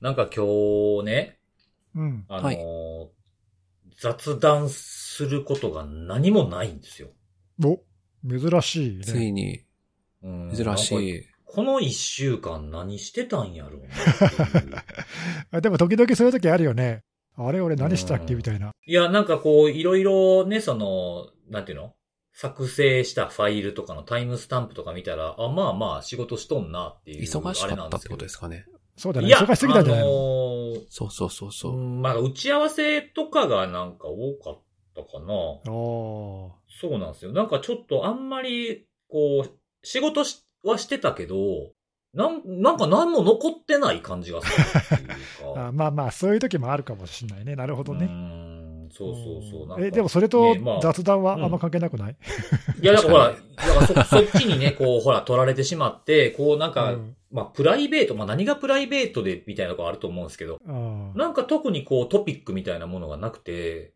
なんか今日ね、うん。あのーはい雑談することが何もないんですよ。お、珍しいね。ついに、うん珍しい。この一週間何してたんやろうな でも時々そういう時あるよね。あれ俺何したっけ？うんみたいな。いや、なんかこう、いろいろね、その、なんていうの？作成したファイルとかのタイムスタンプとか見たら、あ、まあまあ仕事しとんなっていう。忙しあれかったってことですかね。そうだね。いや、忙しすぎたんじゃないあのの、ーそうそうそうそうう。んまあ、打ち合わせとかがなんか多かったかな。おそうなんですよ。なんかちょっとあんまり、こう、仕事しはしてたけど、なん、なんか何も残ってない感じがするっていう。あまあまあ、そういう時もあるかもしれないね。なるほどうね。ん、そうそうそう。なんか。え、でもそれとねまあ。雑談はあんま関係なくない、いや、だからほら、だからそ、そっちにね、こう、ほら、取られてしまって、こう、なんか、うん。まあ、プライベート、まあ、何がプライベートで、みたいなとこあると思うんですけど、あなんか特にこう、トピックみたいなものがなくて、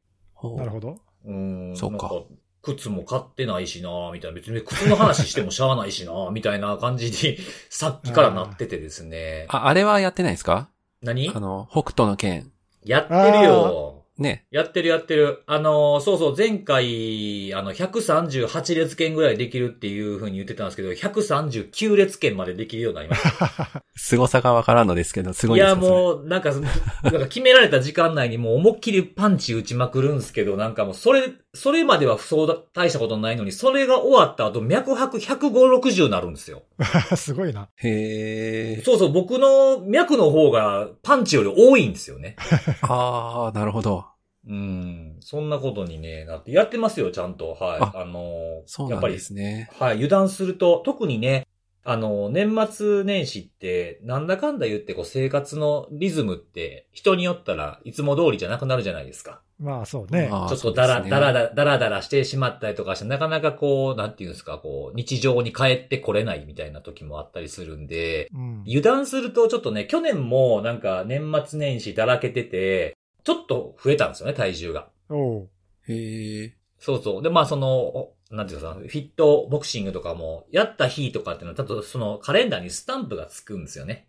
なるほど。うーん、そうか。なん靴も買ってないしなみたいな。別に靴の話してもしゃあないしな みたいな感じに、さっきからなっててですね。あ、あれはやってないですか？何？あの、北斗の剣。やってるよ。ね。やってるやってる。あの、そうそう、前回、あの、138列券ぐらいできるっていう風に言ってたんですけど、139列券までできるようになりました。凄さがわからんのですけど、すごいや、いですね。もう、なんか、なんか決められた時間内にもう思いっきりパンチ打ちまくるんですけど、なんかもう、それ、それまではそうだ、大したことないのに、それが終わった後、脈拍105、60になるんですよ。すごいな。へえ。そうそう、僕の脈の方がパンチより多いんですよね。ああ、なるほど。うん。そんなことにね、なって、やってますよ、ちゃんと。はい。ああの、そうなんやっぱりですね。はい、油断すると、特にね、あの、年末年始って、なんだかんだ言って、こう、生活のリズムって、人によったらいつも通りじゃなくなるじゃないですか。まあそうね。まあちょっとダラ、そうですねダラダラ、ダラダラしてしまったりとかして、なかなかこう、なんていうんですか、こう、日常に帰ってこれないみたいな時もあったりするんで、うん。油断するとちょっとね、去年もなんか年末年始だらけてて、ちょっと増えたんですよね、体重が。おうへえ。そうそう。で、まあその、なんていうかさ、フィットボクシングとかも、やった日とかっていうのは、ちょっとそのカレンダーにスタンプがつくんですよね。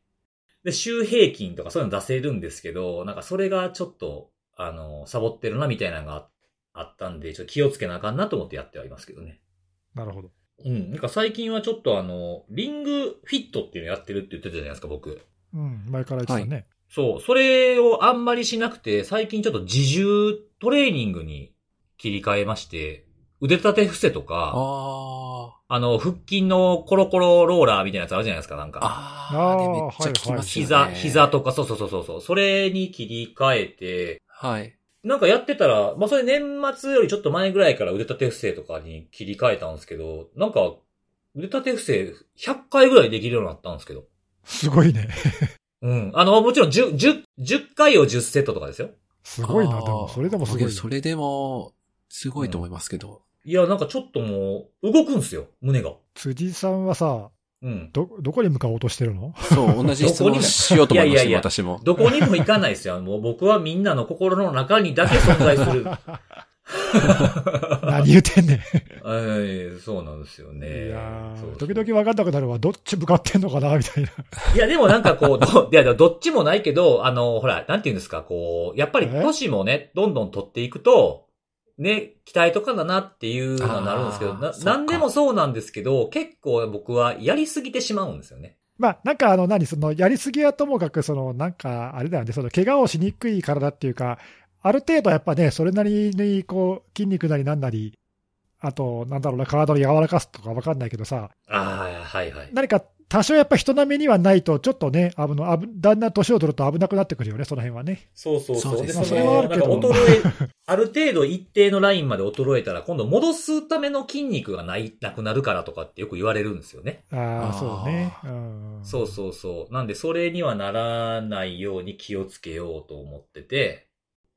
で、週平均とかそういうの出せるんですけど、なんかそれがちょっと、あの、サボってるなみたいなのがあったんで、ちょっと気をつけなあかんなと思ってやってはいますけどね。なるほど。うん。なんか最近はちょっとあの、リングフィットっていうのやってるって言ってたじゃないですか、僕。うん。前から言ってたね。そう。それをあんまりしなくて、最近ちょっと自重トレーニングに切り替えまして、腕立て伏せとか、ああの、腹筋のコロコロローラーみたいなやつあるじゃないですか、なんあ。か。ああめっちゃ効きますよね。膝、膝とか、そうそうそうそうそう。それに切り替えて、はい。なんかやってたら、まあそれ年末よりちょっと前ぐらいから腕立て伏せとかに切り替えたんですけど、なんか、腕立て伏せ100回ぐらいできるようになったんですけど。すごいね。うん。あの、もちろん10、10、10回を10セットとかですよ。すごいな。でも、それでもすごいよ。それでも、すごいと思いますけど。いや、なんかちょっともう、動くんすよ、胸が。辻さんはさ、うん。ど、どこに向かおうとしてるの？そう、同じ質問しようと思いました、いやいやいや私も。どこにも行かないですよ。もう僕はみんなの心の中にだけ存在する。何言ってんねん。ええそうなんですよね。いやそうー時々分かんなくなるわ。どっち向かってんのかなみたいな。いや、でもなんかこう、ど、いや、どっちもないけど、あの、ほら、なんて言うんですか、こう、やっぱりえ年もね、どんどん取っていくと、ね、期待とかだなっていうのはなるんですけど、な、んでもそうなんですけど、結構僕はやりすぎてしまうんですよね。まあ、なんかあの、何、その、やりすぎはともかく、その、なんか、あれだよね、その、怪我をしにくい体っていうか、ある程度やっぱね、それなりに、こう、筋肉なりなんなり、あと、なんだろうな、体の柔らかさとかわかんないけどさ、ああ、はいはい。何か多少やっぱ人並みにはないと、ちょっとね、あの、だんだん年を取ると危なくなってくるよね、その辺はね。そうそうそう。そうですねそそれはあるけど衰え、ある程度一定のラインまで衰えたら、今度戻すための筋肉がない、なくなるからとかってよく言われるんですよね。ああ、そうね。うん。そうそうそう。なんで、それにはならないように気をつけようと思ってて、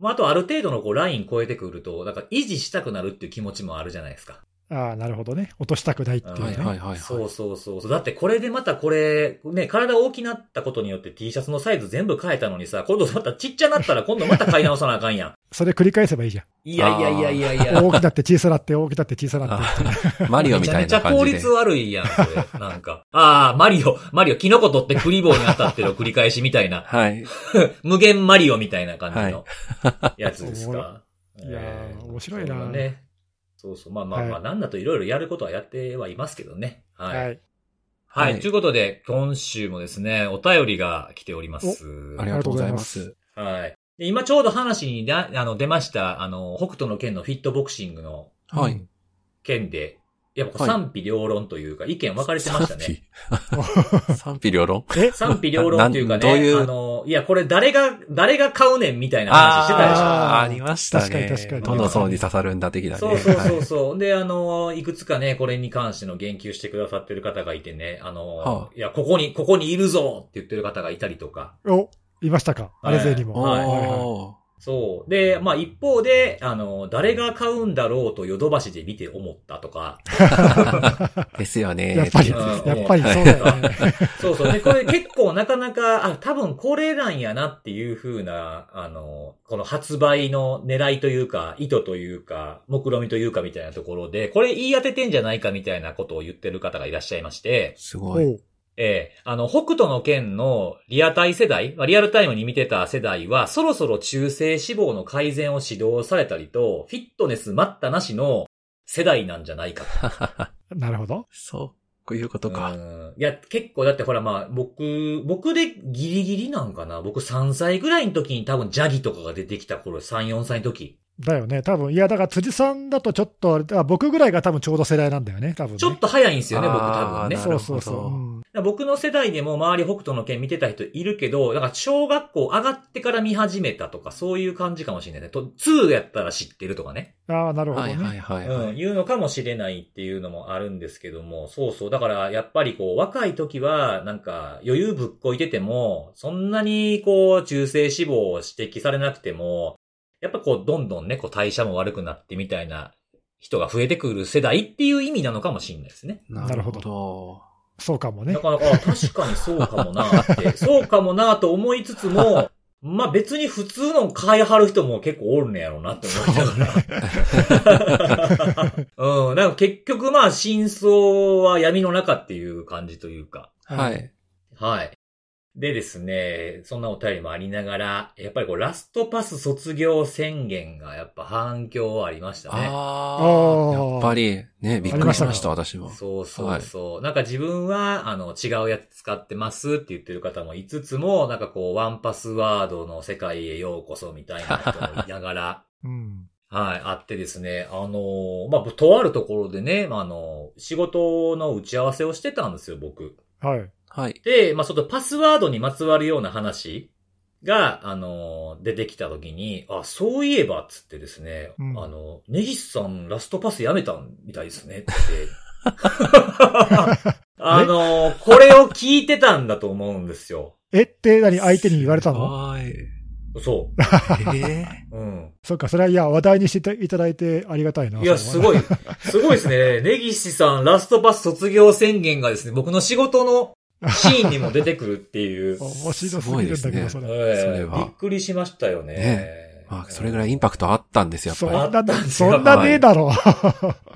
まあ、あとある程度のこう、ライン超えてくると、なんか維持したくなるっていう気持ちもあるじゃないですか。ああ、なるほどね。落としたくないっていうね。はいはいはいはい。そうそうそうそう。だってこれでまたこれ、ね、体大きなったことによって T シャツのサイズ全部変えたのにさ、今度またちっちゃなったら今度また買い直さなあかんやん。それ繰り返せばいいじゃん。いやいやいやいやいや。大きなって小さなって大きなって小さなって。マリオみたいめちゃめちゃな感じで効率。悪いやん、それ。なんか。ああ、マリオ、マリオ、キノコ取ってクリボーに当たってる繰り返しみたいな。はい。無限マリオみたいな感じのやつですか。いやーえー面白いなね。そうそう。まあまあまあ、はいなんだといろいろやることはやってはいますけどね。はい。はい。はい。はいということで、今週もですね、お便りが来ております。ありがとうございます。はい。で今ちょうど話になあの出ました、あの、北斗の剣のフィットボクシングのはい。件で、やっぱはい賛否両論というか、意見分かれてましたね。賛否 両論？え？賛否両論っていうかね、ういう？あの、いや、これ誰が、誰が買うねんみたいな話してたでしょ。あーありましたね。確かに確かにどの層に刺さるんだ的なね。そうそうそうはいそう。で、あの、いくつかね、これに関しての言及してくださってる方がいてね、あの、はあいや、ここに、ここにいるぞって言ってる方がいたりとか。お、いましたか？あれぜにも。はいはいはいおそう。で、まあ一方で、あの、誰が買うんだろうとヨドバシで見て思ったとか。ー ですよね。やっぱり、うんやっぱりそうだよね。そうそう。で、これ結構なかなか、あ、多分これなんやなっていう風な、あの、この発売の狙いというか、意図というか、目論みというかみたいなところで、これ言い当ててんじゃないかみたいなことを言ってる方がいらっしゃいまして、すごい。ええあの、北斗の剣のリアタイ世代、まあリアルタイムに見てた世代は、そろそろ中性脂肪の改善を指導されたりと、フィットネス待ったなしの世代なんじゃないかと。なるほど。そう。こういうことか。うんいや、結構だってほらまあ、僕、僕でギリギリなんかな僕3歳ぐらいの時に多分ジャギとかが出てきた頃、3、4歳の時。だよね。多分、いや、だから辻さんだとちょっとあれ、あ僕ぐらいが多分ちょうど世代なんだよね。多分ね。ちょっと早いんですよね、僕多分ね。そうなるほどそうそう。うん僕の世代でも周り北斗の剣見てた人いるけど、だから小学校上がってから見始めたとか、そういう感じかもしれないね。と、2やったら知ってるとかね。ああ、なるほどね。はいはいはいはうん、い。いうのかもしれないっていうのもあるんですけども、そうそう。だから、やっぱりこう、若い時は、なんか、余裕ぶっこいてても、そんなにこう、中性脂肪を指摘されなくても、やっぱこう、どんどんね、こう、代謝も悪くなってみたいな人が増えてくる世代っていう意味なのかもしれないですね。なるほど。そうかもねな。かなか、あ確かにそうかもなって、そうかもなと思いつつも、まあ別に普通の買いはる人も結構おるんねやろうなって思いながら。うん。なんか結局まあ真相は闇の中っていう感じというか。はい。はい。でですね、そんなお便りもありながら、やっぱりこうラストパス卒業宣言がやっぱ反響ありましたね。ああやっぱり、ね、びっくりしました、私も。そうそうそう。なんか自分は、あの、違うやつ使ってますって言ってる方もいつつも、なんかこう、ワンパスワードの世界へようこそみたいなことも言いながら、うん。はい、あってですね、あの、まあ、とあるところでね、まあ、あの、仕事の打ち合わせをしてたんですよ、僕。はい。はい。で、まあ、そのパスワードにまつわるような話が、あの、出てきたときに、あ、そういえば、つってですね、うんあの、ネギスさんラストパスやめたんみたいですね、って。あの、これを聞いてたんだと思うんですよ。え？って何？相手に言われたの？はい。そええ？う。うん。そっか、それはいや、話題にしていただいてありがたいな。いや、すごい。い、すごいですね。ネギシさん、ラストパス卒業宣言がですね、僕の仕事のシーンにも出てくるっていう。面白すぎるんだけど、それ。ええそれはびっくりしましたよね。ねまあ、それぐらいインパクトあったんですよ、やっそんぱなあったん、ですよそんなねえだろ。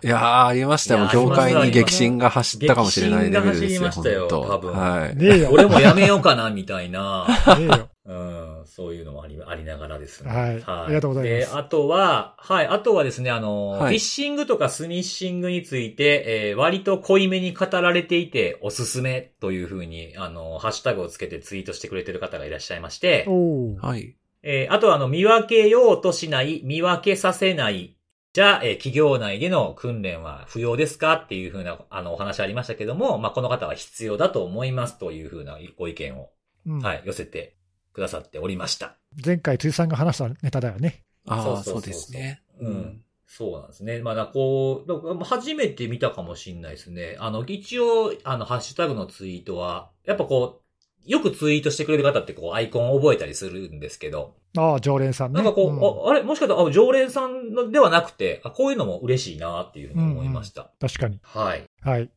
り。いやー、ありましたよ。業界に激震が走ったかもしれないレベルですよ。激震が走りましたよ多分はい。ねえよ。俺もやめようかな、みたいな。ねえよ。うん、そういうのもあり、ありながらですね。はいありがとうございますで、あとは、はい、あとはですね、あの、はいフィッシングとかスニッシングについて、えー割と濃いめに語られていて、おすすめというふうに、あの、ハッシュタグをつけてツイートしてくれてる方がいらっしゃいまして、おーはい。えーあとはあの、見分けようとしない、見分けさせない。じゃあ、えー企業内での訓練は不要ですかっていうふうな、あの、お話ありましたけども、まあ、この方は必要だと思いますというふうなご意見を、うんはい、寄せてくださっておりました。前回、辻さんが話したネタだよね。ああ、そうですね。うん。そうなんですね。まあ、こう、初めて見たかもしれないですね。あの、一応、あの、ハッシュタグのツイートは、やっぱこう、よくツイートしてくれる方ってこうアイコンを覚えたりするんですけど、ああ、常連さんね。なんかこう、うんああれ？もしかしたら、あ常連さんのではなくて、あこういうのも嬉しいなっていうふうに思いました。確かに。はい。はい。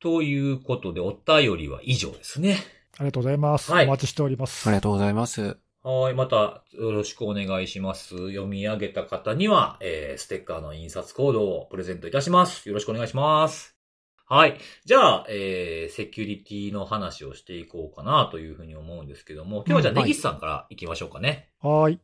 ということで、お便りは以上ですね。ありがとうございます。はいお待ちしております。ありがとうございます。はい。また、よろしくお願いします。読み上げた方には、えー、ステッカーの印刷コードをプレゼントいたします。よろしくお願いします。はい。じゃあ、えー、セキュリティの話をしていこうかなというふうに思うんですけども、今日はじゃあ、うんはいネギスさんから行きましょうかね。はい。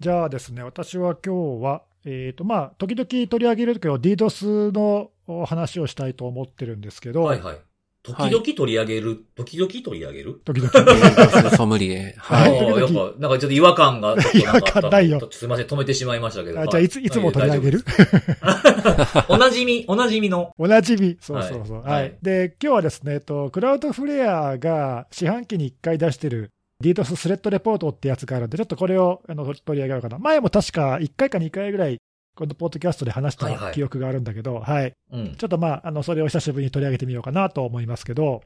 じゃあですね、私は今日は、えっ、と、まあ、時々取り上げるけど、DDoS のお話をしたいと思ってるんですけど、はいはい。時々取り上げる、時々取り上げる？時々。DDoS ソムリエ。あはい。やっぱ、なんかちょっと違和感がちょっとな いよすいません、止めてしまいましたけど。あじゃあ、いつ、いつも取り上げる？おなじみ、おなじみの。おなじみ。そうそうそう。はいはい。はいで、今日はですね、えっと、クラウドフレアが四半期に1回出してる DDoS スレッドレポートってやつがあるんで、ちょっとこれをあの取り上げようかな。前も確か1回か2回ぐらい、このポッドキャストで話しはいはいた記憶があるんだけど、はい。うん。ちょっとまあ、あの、それを久しぶりに取り上げてみようかなと思いますけど、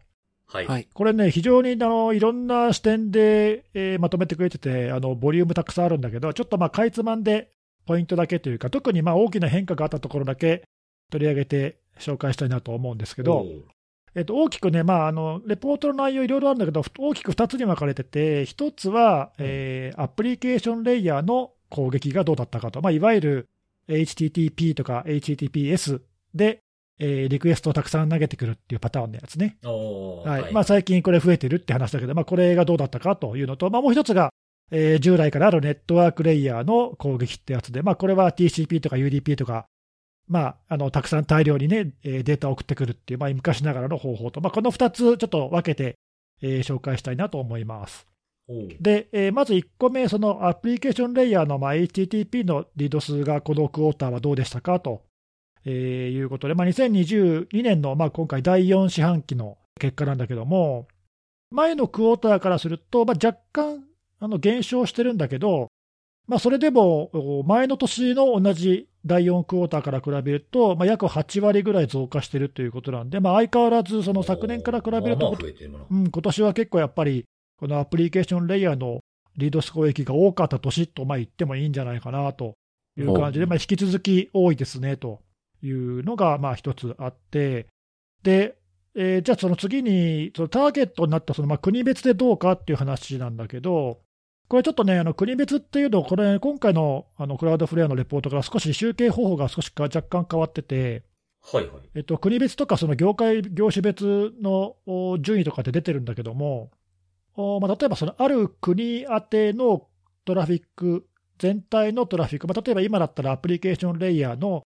はい。はい。これね、非常にあのいろんな視点で、えーまとめてくれてて、あのボリュームたくさんあるんだけど、ちょっとまあかいつまんで、ポイントだけというか、特にまあ大きな変化があったところだけ取り上げて紹介したいなと思うんですけど、えっと、大きくね、まああの、レポートの内容、いろいろあるんだけど、大きく2つに分かれてて、1つは、えーアプリケーションレイヤーの攻撃がどうだったかと、まあ、いわゆる HTTP とか HTTPS で、えーリクエストをたくさん投げてくるっていうパターンのやつね。おーはいまあ、最近これ増えてるって話だけど、まあ、これがどうだったかというのと、まあ、もう一つが、えー従来からあるネットワークレイヤーの攻撃ってやつで、まあ、これは TCP とか UDP とか、まあ、あのたくさん大量にね、えーデータを送ってくるっていう、まあ、昔ながらの方法と、まあ、この2つちょっと分けて、えー紹介したいなと思います。で、えーまず1個目、そのアプリケーションレイヤーのまあ HTTP の DDoS がこのクォーターはどうでしたかと、えーいうことで、まあ、2022年のまあ今回第4四半期の結果なんだけども、前のクォーターからすると、まあ、若干あの減少してるんだけど、まあ、それでもお前の年の同じ第4クォーターから比べると、まあ、約8割ぐらい増加してるということなんで、まあ、相変わらずその昨年から比べると。うん、今年は結構やっぱり、このアプリケーションレイヤーのリードス攻撃が多かった年とまあ言ってもいいんじゃないかなと。いう感じで、おまあ、引き続き多いですねというのがまあ一つあって、で、えーじゃあその次に、そのターゲットになったそのまあ国別でどうかっていう話なんだけど、これちょっとね、あの国別っていうの、これ、今回のあのクラウドフレアのレポートから少し集計方法が少しか若干変わってて、はいはい。えっと、国別とかその業界、業種別のお順位とかって出てるんだけども、おまあ、例えばそのある国宛てのトラフィック、全体のトラフィック、まあ、例えば今だったらアプリケーションレイヤーの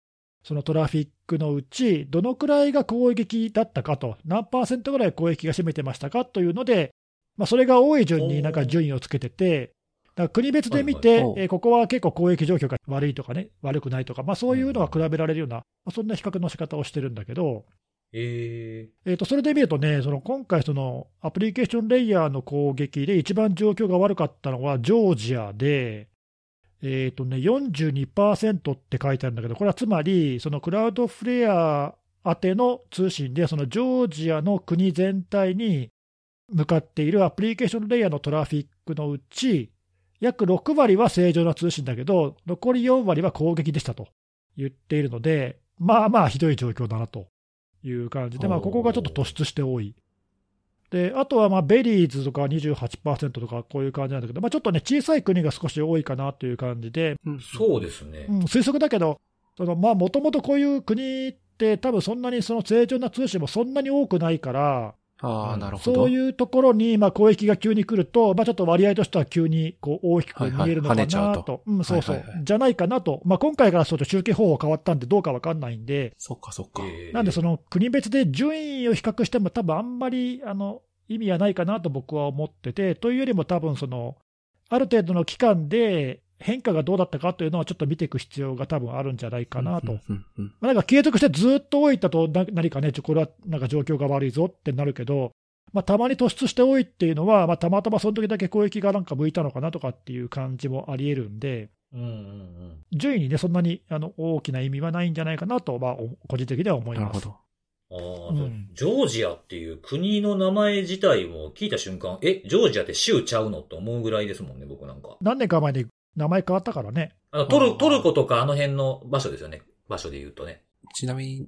そのトラフィックのうち、どのくらいが攻撃だったかと、何パーセントぐらい攻撃が占めてましたかというので、まあ、それが多い順になんか順位をつけてて、国別で見て、えーここは結構攻撃状況が悪いとかね、悪くないとか、まあ、そういうのは比べられるような、まあそんな比較の仕方をしてるんだけど、ええ、とそれで見るとね、その今回、アプリケーションレイヤーの攻撃で一番状況が悪かったのはジョージアで、えーとね、42%って書いてあるんだけど、これはつまり、そのクラウドフレア宛ての通信で、そのジョージアの国全体に向かっているアプリケーションレイヤーのトラフィックのうち、約6割は正常な通信だけど、残り4割は攻撃でしたと言っているので、まあまあひどい状況だなと。いう感じで、まあ、ここがちょっと突出して多い。で、あとはまあベリーズとか28%とかこういう感じなんだけど、まあ、ちょっとね、小さい国が少し多いかなという感じで、うんそうですね。うん、推測だけど、もともとこういう国って、多分そんなにその正常な通信もそんなに多くないから、ああ、なるほど。そういうところにまあ攻撃が急に来ると、まあ、ちょっと割合としては急にこう大きく見えるのかはいはい。跳ねちゃなうとと、うんそうそう。はいはいはい。じゃないかなと、まあ、今回からそうと集計方法変わったんで、どうか分かんないんで、そっかそっか。えー。なんで、その国別で順位を比較しても、多分あんまりあの意味はないかなと僕は思ってて、というよりも多分その、ある程度の期間で変化がどうだったかというのは、ちょっと見ていく必要が多分あるんじゃないかなと。なんか継続してずっと多いだと、な何かね、ちょこれはなんか状況が悪いぞってなるけど、まあ、たまに突出して多いっていうのは、まあ、たまたまその時だけ攻撃がなんか向いたのかなとかっていう感じもあり得るんで、うんうんうん。順位にね、そんなにあの大きな意味はないんじゃないかなと、まあ、お個人的には思います。なるほど。ああ、うんジョージアっていう国の名前自体も聞いた瞬間、え、ジョージアって州ちゃうのって思うぐらいですもんね、僕なんか。何年か前に名前変わったからね。あのトルトルコとかあの辺の場所ですよね。場所で言うとね。ちなみに、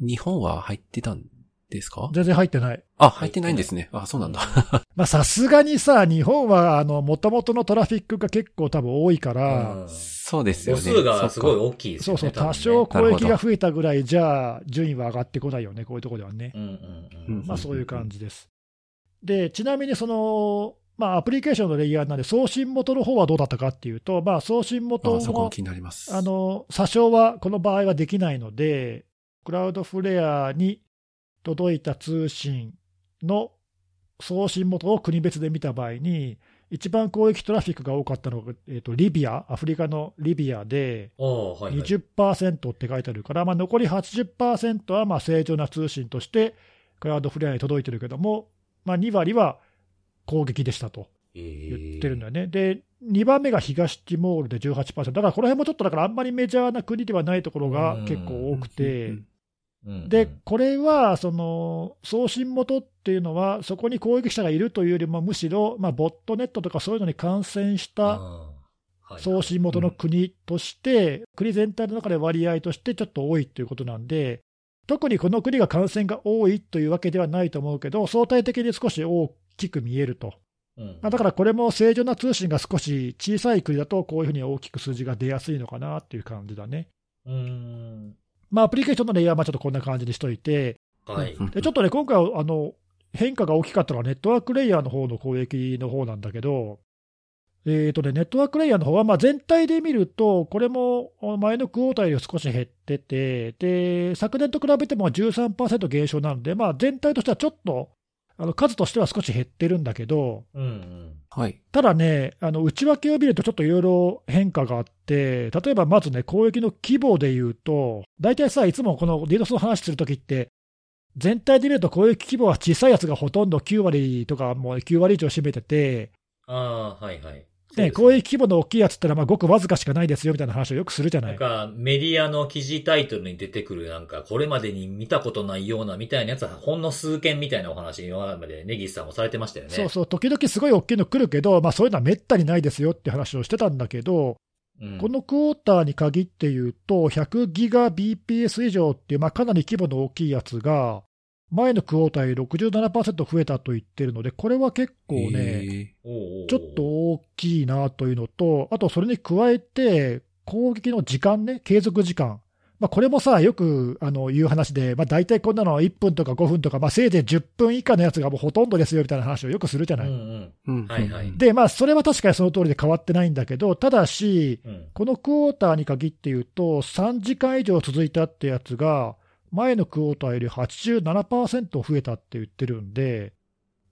日本は入ってたんですか？全然入ってない。あ、入ってないんですね。あ、そうなんだ。まあさすがにさ、日本はあの、元々のトラフィックが結構多分多いかうら、んそうですよね。母数がすごい大きいですよね。そうそう、多少交易が増えたぐらいじゃ、順位は上がってこないよね、こういうところではね。うんうんうん。うんまあそういう感じです。で、ちなみにその、まあアプリケーションのレイヤーなんで、送信元の方はどうだったかっていうと、まあ送信元もの気になります。あの、詐称はこの場合はできないので、クラウドフレアに届いた通信の送信元を国別で見た場合に、一番攻撃トラフィックが多かったのが、えーとリビア、アフリカのリビアでああ、はい、はい。20%って書いてあるから、まあ、残り80%はまあ正常な通信として、クラウドフレアに届いてるけども、まあ、2割は攻撃でしたと。言ってるんだよね。で、2番目が東ティモールで18%。だからこの辺もちょっとだからあんまりメジャーな国ではないところが結構多くて、うん。うん。で、これは、その、送信元っていうのは、そこに攻撃者がいるというよりも、むしろ、まあ、ボットネットとかそういうのに感染した送信元の国として、国全体の中で割合としてちょっと多いということなんで、特にこの国が感染が多いというわけではないと思うけど、相対的に少し大きく見えると。うんまあ、だからこれも正常な通信が少し小さい国だと、こういうふうに大きく数字が出やすいのかなっていう感じだね。うん。まあ、アプリケーションのレイヤーはまあちょっとこんな感じにしといて、はい。うんでちょっとね、今回あの、変化が大きかったのはネットワークレイヤーの方の攻撃の方なんだけど、えーとね、ネットワークレイヤーの方はまあ全体で見ると、これも前のクォーターより少し減ってて、で昨年と比べても13%減少なので、まあ、全体としてはちょっとあの数としては少し減ってるんだけど、うんうん。はい。ただね、あの内訳を見るとちょっといろいろ変化があって、例えばまずね、攻撃の規模でいうと、大体さ、いつもこの DDoS の話するときって、全体で見ると攻撃規模は小さいやつがほとんど9割とか、もう9割以上占めてて、ああ、はいはい。ね、攻撃規模の大きいやつってのはまあごくわずかしかないですよみたいな話をよくするじゃななんい。か、メディアの記事タイトルに出てくる、なんか、これまでに見たことないようなみたいなやつは、ほんの数件みたいなお話、今までネギスさんもされてましたよね。そうそう、時々すごい大きいの来るけど、まあ、そういうのはめったにないですよって話をしてたんだけど、うんこのクォーターに限って言うと、100ギガ BPS 以上っていう、まあ、かなり規模の大きいやつが、前のクォーターより67%増えたと言ってるので、これは結構ね、ちょっと大きいなというのと、あとそれに加えて、攻撃の時間ね、継続時間。まあ、これもさ、よくあの言う話で、まあ、大体こんなの1分とか5分とか、まあ、せいぜい10分以下のやつがもうほとんどですよみたいな話をよくするじゃない。で、まあ、それは確かにその通りで変わってないんだけど、ただし、うん。このクォーターに限って言うと、3時間以上続いたってやつが、前のクォーターより87%増えたって言ってるんで、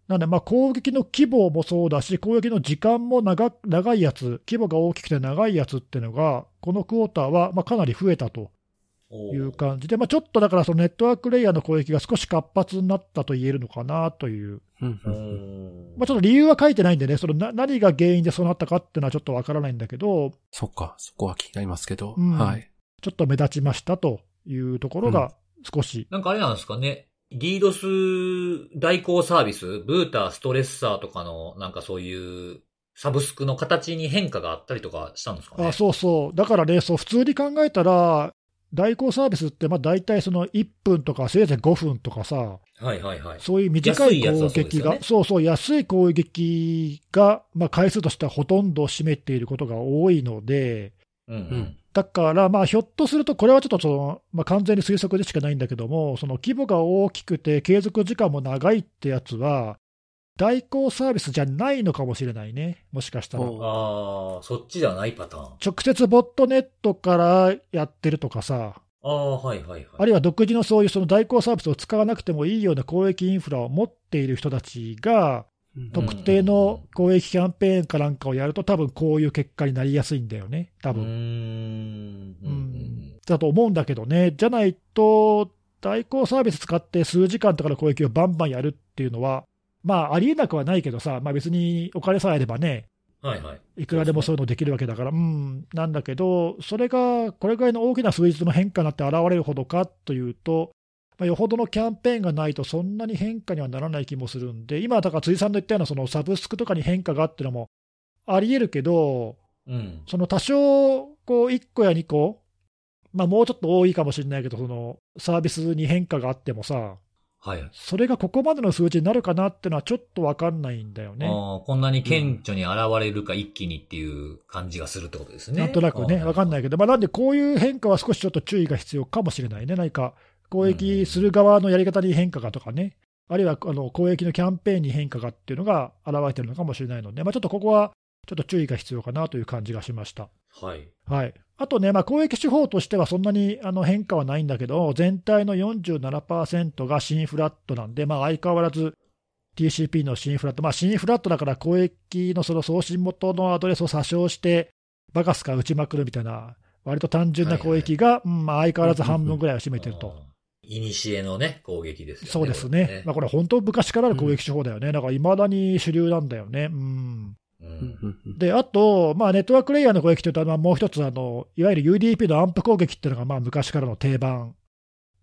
なんで、まあ攻撃の規模もそうだし、攻撃の時間も長長いやつ、規模が大きくて長いやつっていうのが、このクォーターはまあかなり増えたとおいう感じで、まあ、ちょっとだからそのネットワークレイヤーの攻撃が少し活発になったと言えるのかなという。まあ、ちょっと理由は書いてないんでね、そのな何が原因でそうなったかっていうのはちょっとわからないんだけど、そっか、そこは気になりますけど。うんはい。ちょっと目立ちましたというところが少し、なんかあれなんですかね。DDoS 代行サービス、ブーター、ストレッサーとかの、なんかそういう、サブスクの形に変化があったりとかしたんですかね？あそうそう、だからね、そう普通に考えたら、代行サービスって、まあ大体その1分とか、せいぜい5分とかさ、はいはいはい。そういう短い攻撃が、そうねそうそう、安い攻撃が、まあ、回数としてはほとんど占めていることが多いので、うんううんん。だから、まあ、ひょっとすると、これはちょっとその、まあ、完全に推測でしかないんだけども、その規模が大きくて、継続時間も長いってやつは、代行サービスじゃないのかもしれないね、もしかしたら。おああ、そっちではないパターン。直接ボットネットからやってるとかさ、ああ、はいはいはい。あるいは独自のそういうその代行サービスを使わなくてもいいような公益インフラを持っている人たちが、うん特定の公益キャンペーンかなんかをやると、多分こういう結果になりやすいんだよね、多うーん。分。ううんん。だと思うんだけどね、じゃないと、代行サービス使って数時間とかの攻撃をバンバンやるっていうのは、まあ、ありえなくはないけどさ、まあ、別にお金さえあればね、はいはい。いくらでもそういうのできるわけだから、うん、なんだけど、それがこれぐらいの大きな数日の変化になって現れるほどかというと、まあ、よほどのキャンペーンがないと、そんなに変化にはならない気もするんで、今、だから辻さんの言ったようなそのサブスクとかに変化がってのもありえるけど、うん。その多少、こう、1個や2個、まあ、もうちょっと多いかもしれないけど、そのサービスに変化があってもさ、はい。それがここまでの数値になるかなっていうのは、ちょっと分かんないんだよね。ああ、こんなに顕著に現れるか一気にっていう感じがするってことですね。なんとなくね、分かんないけけど、まあ、なんでこういう変化は少しちょっと注意が必要かもしれないね、何か攻撃する側のやり方に変化がとかね、あるいはあの攻撃のキャンペーンに変化がっていうのが現れてるのかもしれないので、まあ、ちょっとここはちょっと注意が必要かなという感じがしました。はい。はい、あとね、まあ、攻撃手法としてはそんなにあの変化はないんだけど、全体の47%が新フラットなんで、まあ、相変わらず TCP の新フラット、まあ、新フラットだから攻撃のその送信元のアドレスを詐称して、バカスカ打ちまくるみたいな、割と単純な攻撃が、うんまあ、相変わらず半分ぐらいを占めてると。いにしえのね、攻撃ですよね。そうですこれね、まあ、これ、本当、昔からある攻撃手法だよね、だからいまだに主流なんだよね。うん。う。うん。んうん。で、あと、まあ、ネットワークレイヤーの攻撃というと、まあ、もう一つあの、いわゆる UDP のアンプ攻撃っていうのが、まあ、昔からの定番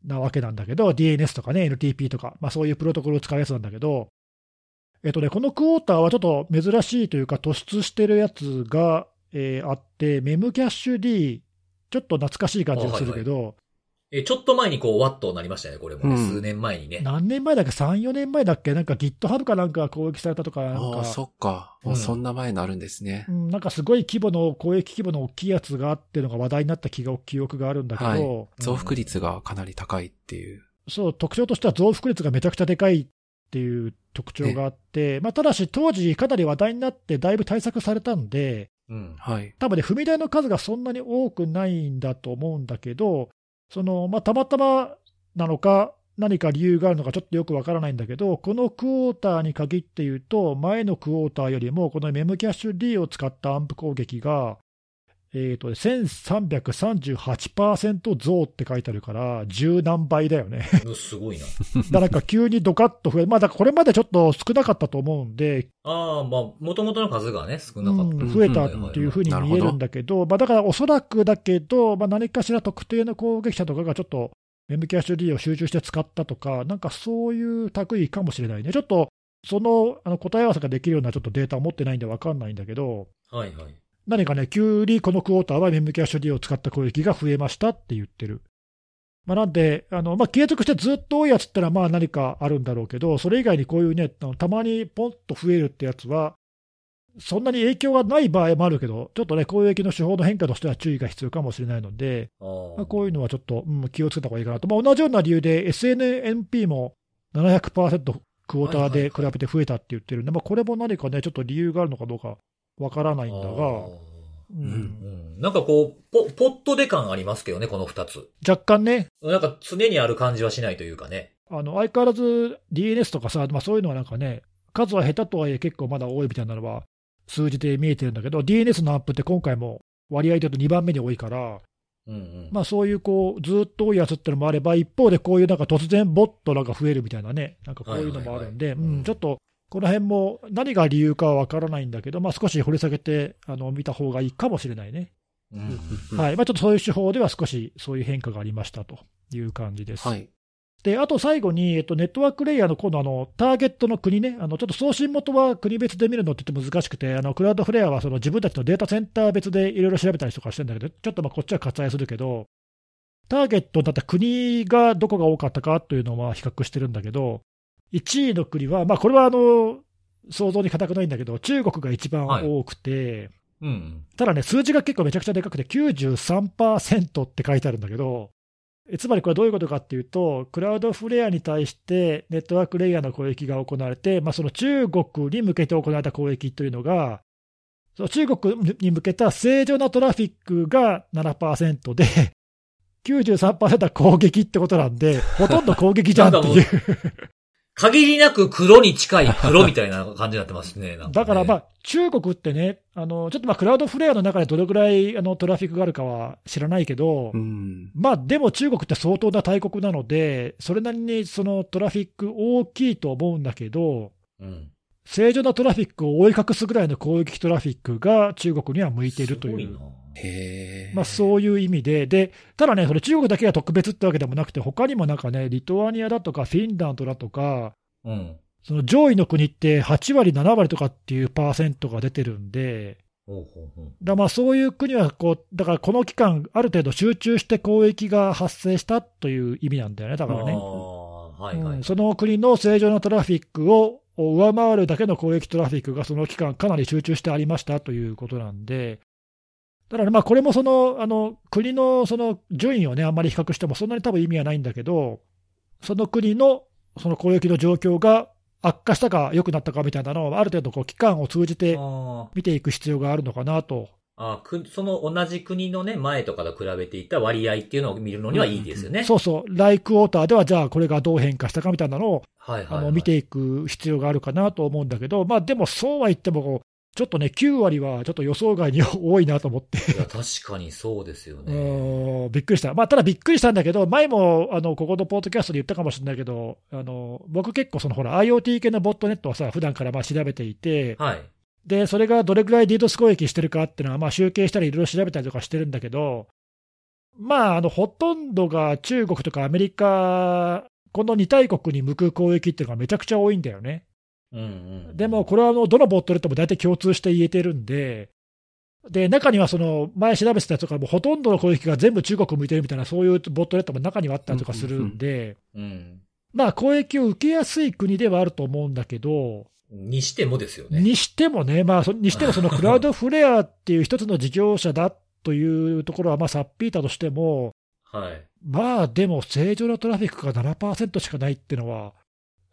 なわけなんだけど、DNS とかね、NTP とか、まあ、そういうプロトコルを使うやつなんだけど、えっとね、このクォーターはちょっと珍しいというか、突出してるやつが、えーあって、メムキャッシュ D、ちょっと懐かしい感じがするけど、え、ちょっと前にこう、ワットになりましたね、これもね。うん数年前にね。何年前だっけ、3、4年前だっけ、なんか GitHub かなんかが攻撃されたとか、なんかああ、、そっか。もうそんな前になるんですねう。んなんかすごい規模の、攻撃規模の大きいやつがあってのが話題になった記憶記憶があるんだけど、はい。増幅率がかなり高いっていう。そう、特徴としては増幅率がめちゃくちゃでかいっていう特徴があって、まあ、ただし当時かなり話題になってだいぶ対策されたんで、うん。はい。多分ね、踏み台の数がそんなに多くないんだと思うんだけど、その、まあ、たまたまなのか、何か理由があるのかちょっとよくわからないんだけど、このクォーターに限って言うと、前のクォーターよりも、このメムキャッシュ D を使ったアンプ攻撃が、えーと、1338%増って書いてあるから、十何倍だよね。うんすごいな。だからなんか急にドカッと増え、まあ、だからこれまでちょっと少なかったと思うんで、ああ、まあ、もともとの数がね、少うなかった。ん、増えたっていうふうに見えるんだけど、まあ、だからおそらくだけど、まあ、何かしら特定の攻撃者とかがちょっと、メムキャッシュ D を集中して使ったとか、なんかそういう類かもしれないね。ちょっと、そのあの答え合わせができるようなちょっとデータを持ってないんで分かんないんだけど、はいはい。何かね、急にこのクォーターはメムキャッシュ D を使った攻撃が増えましたって言ってる。まあ、なんで、あのまあ、継続してずっと多いやつってのはまあ何かあるんだろうけど、それ以外にこういうね、たまにポンと増えるってやつは、そんなに影響がない場合もあるけど、ちょっとね、攻撃の手法の変化としては注意が必要かもしれないので、あまあ、あ。こういうのはちょっと、うん、気をつけた方がいいかなと、まあ、同じような理由で SNMP も700%クォーターで比べて増えたって言ってるんで、まあ、これも何かね、ちょっと理由があるのかどうかわからないんだが、あううん。なんかこう、ポ、ポットで感ありますけどね、この二つ。若干ね、なんか常にある感じはしないというかね。あの相変わらず DNS とかさ、まあ、そういうのはなんかね、数は下手とはいえ結構まだ多いみたいなのは数字で見えてるんだけど、DNS のアップって今回も割合で言うと2番目に多いから、うんうん。まあ、そういうこうずっと多いやつってのもあれば、一方でこういうなんか突然ボットらが増えるみたいなね、なんかこういうのもあるんで、ちょっとこの辺も何が理由かはわからないんだけど、まあ、少し掘り下げてあの見た方がいいかもしれないね。うんうんはいまあ、ちょっとそういう手法では少しそういう変化がありましたという感じです。はい。で、あと最後に、えっと、ネットワークレイヤーの今度あの、ターゲットの国ね、あのちょっと送信元は国別で見るのって言って難しくて、あのクラウドフレアはその自分たちのデータセンター別でいろいろ調べたりとかしてるんだけど、ちょっとまあこっちは割愛するけど、ターゲットだった国がどこが多かったかというのは比較してるんだけど、1位の国は、まあ、これはあの想像に難くないんだけど、中国が一番多くて、うんうん。ただね、数字が結構めちゃくちゃでかくて、93%って書いてあるんだけど、えつまりこれどういうことかっていうと、クラウドフレアに対してネットワークレイヤーの攻撃が行われて、まあ、その中国に向けて行われた攻撃というのが、その中国に向けた正常なトラフィックが7%で、93%は攻撃ってことなんで、ほとんど攻撃じゃんっていう。限りなく黒に近い黒みたいな感じになってますね。なんねだからまあ、中国ってね、あのちょっとまあクラウドフレアの中でどれぐらいあのトラフィックがあるかは知らないけど、うん。まあでも中国って相当な大国なので、それなりにそのトラフィック大きいと思うんだけど、うん。正常なトラフィックを覆い隠すぐらいの攻撃トラフィックが中国には向いているという。まあ、そういう意味で、でただね、それ中国だけが特別ってわけでもなくて、他にもなんかね、リトアニアだとかフィンランドだとか、うん。その上位の国って8割、7割とかっていうパーセントが出てるんで。だまあそういう国はこう、だからこの期間、ある程度集中して攻撃が発生したという意味なんだよね、だからあね。あ、はいはい。うんその国の正常なトラフィックを上回るだけの攻撃トラフィックがその期間、かなり集中してありましたということなんで、だからまあこれもそのあの国のその順位をね、あんまり比較しても、そんなに多分意味はないんだけど、その国のその攻撃の状況が悪化したか、良くなったかみたいなのを、ある程度こう期間を通じてあ見ていく必要があるのかなと。ああく、その同じ国のね、前とかと比べていった割合っていうのを見るのにはいいですよね。そうそう、ライクウォーターでは、じゃあこれがどう変化したかみたいなのをはいはい、はい。あの見ていく必要があるかなと思うんだけど、まあ、でもそうは言っても、ちょっとね、9割はちょっと予想外に多いなと思って、いや、確かにそうですようね。びっくりした、まあ、ただびっくりしたんだけど、前もあのここのポッドキャストで言ったかもしれないけど、あの僕、結構そのほら、IoT 系のボットネットはさ、普段からまあ調べていて、はい。でそれがどれぐらい DDoS 攻撃してるかっていうのは、まあ、集計したり、いろいろ調べたりとかしてるんだけど、まあ、あのほとんどが中国とかアメリカ、この2大国に向く攻撃っていうのがめちゃくちゃ多いんだよね。うんうん。でも、これはあのどのボットネットも大体共通して言えてるんで、で中にはその前調べてたやつとか、ほとんどの攻撃が全部中国向いてるみたいな、そういうボットネットも中にはあったりとかするんで、うん。まあ、攻撃を受けやすい国ではあると思うんだけど、にしてもですよね。にしてもね、まあ、そにしてもそのクラウドフレアっていう一つの事業者だというところは、まあ、さっぴいたとしても、はい。まあ、でも正常なトラフィックが7%しかないっていうのは、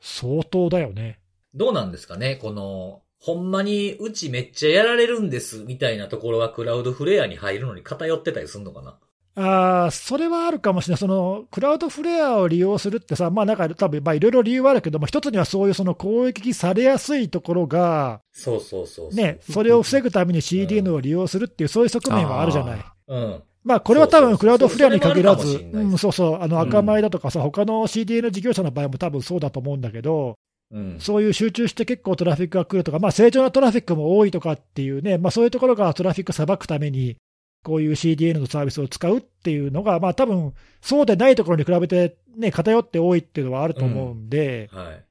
相当だよね。どうなんですかね？この、ほんまにうちめっちゃやられるんですみたいなところがクラウドフレアに入るのに偏ってたりするのかな？あーそれはあるかもしれない、そのクラウドフレアを利用するってさ、まあ、なんか多分まあいろいろ理由はあるけども、一つにはそういうその攻撃されやすいところが、そうそうそう。ね、それを防ぐために CDN を利用するっていう、そういう側面はあるじゃない？うん。まあ、これは多分クラウドフレアに限らず、そうそうあのうん。赤米だとかさ、他の CDN 事業者の場合も多分そうだと思うんだけど、うん。そういう集中して結構トラフィックが来るとか、まあ、正常なトラフィックも多いとかっていうね、まあ、そういうところがトラフィックさばくために、こういう CDN のサービスを使うっていうのが、まあ多分そうでないところに比べて、ね、偏って多いっていうのはあると思うんで、はい。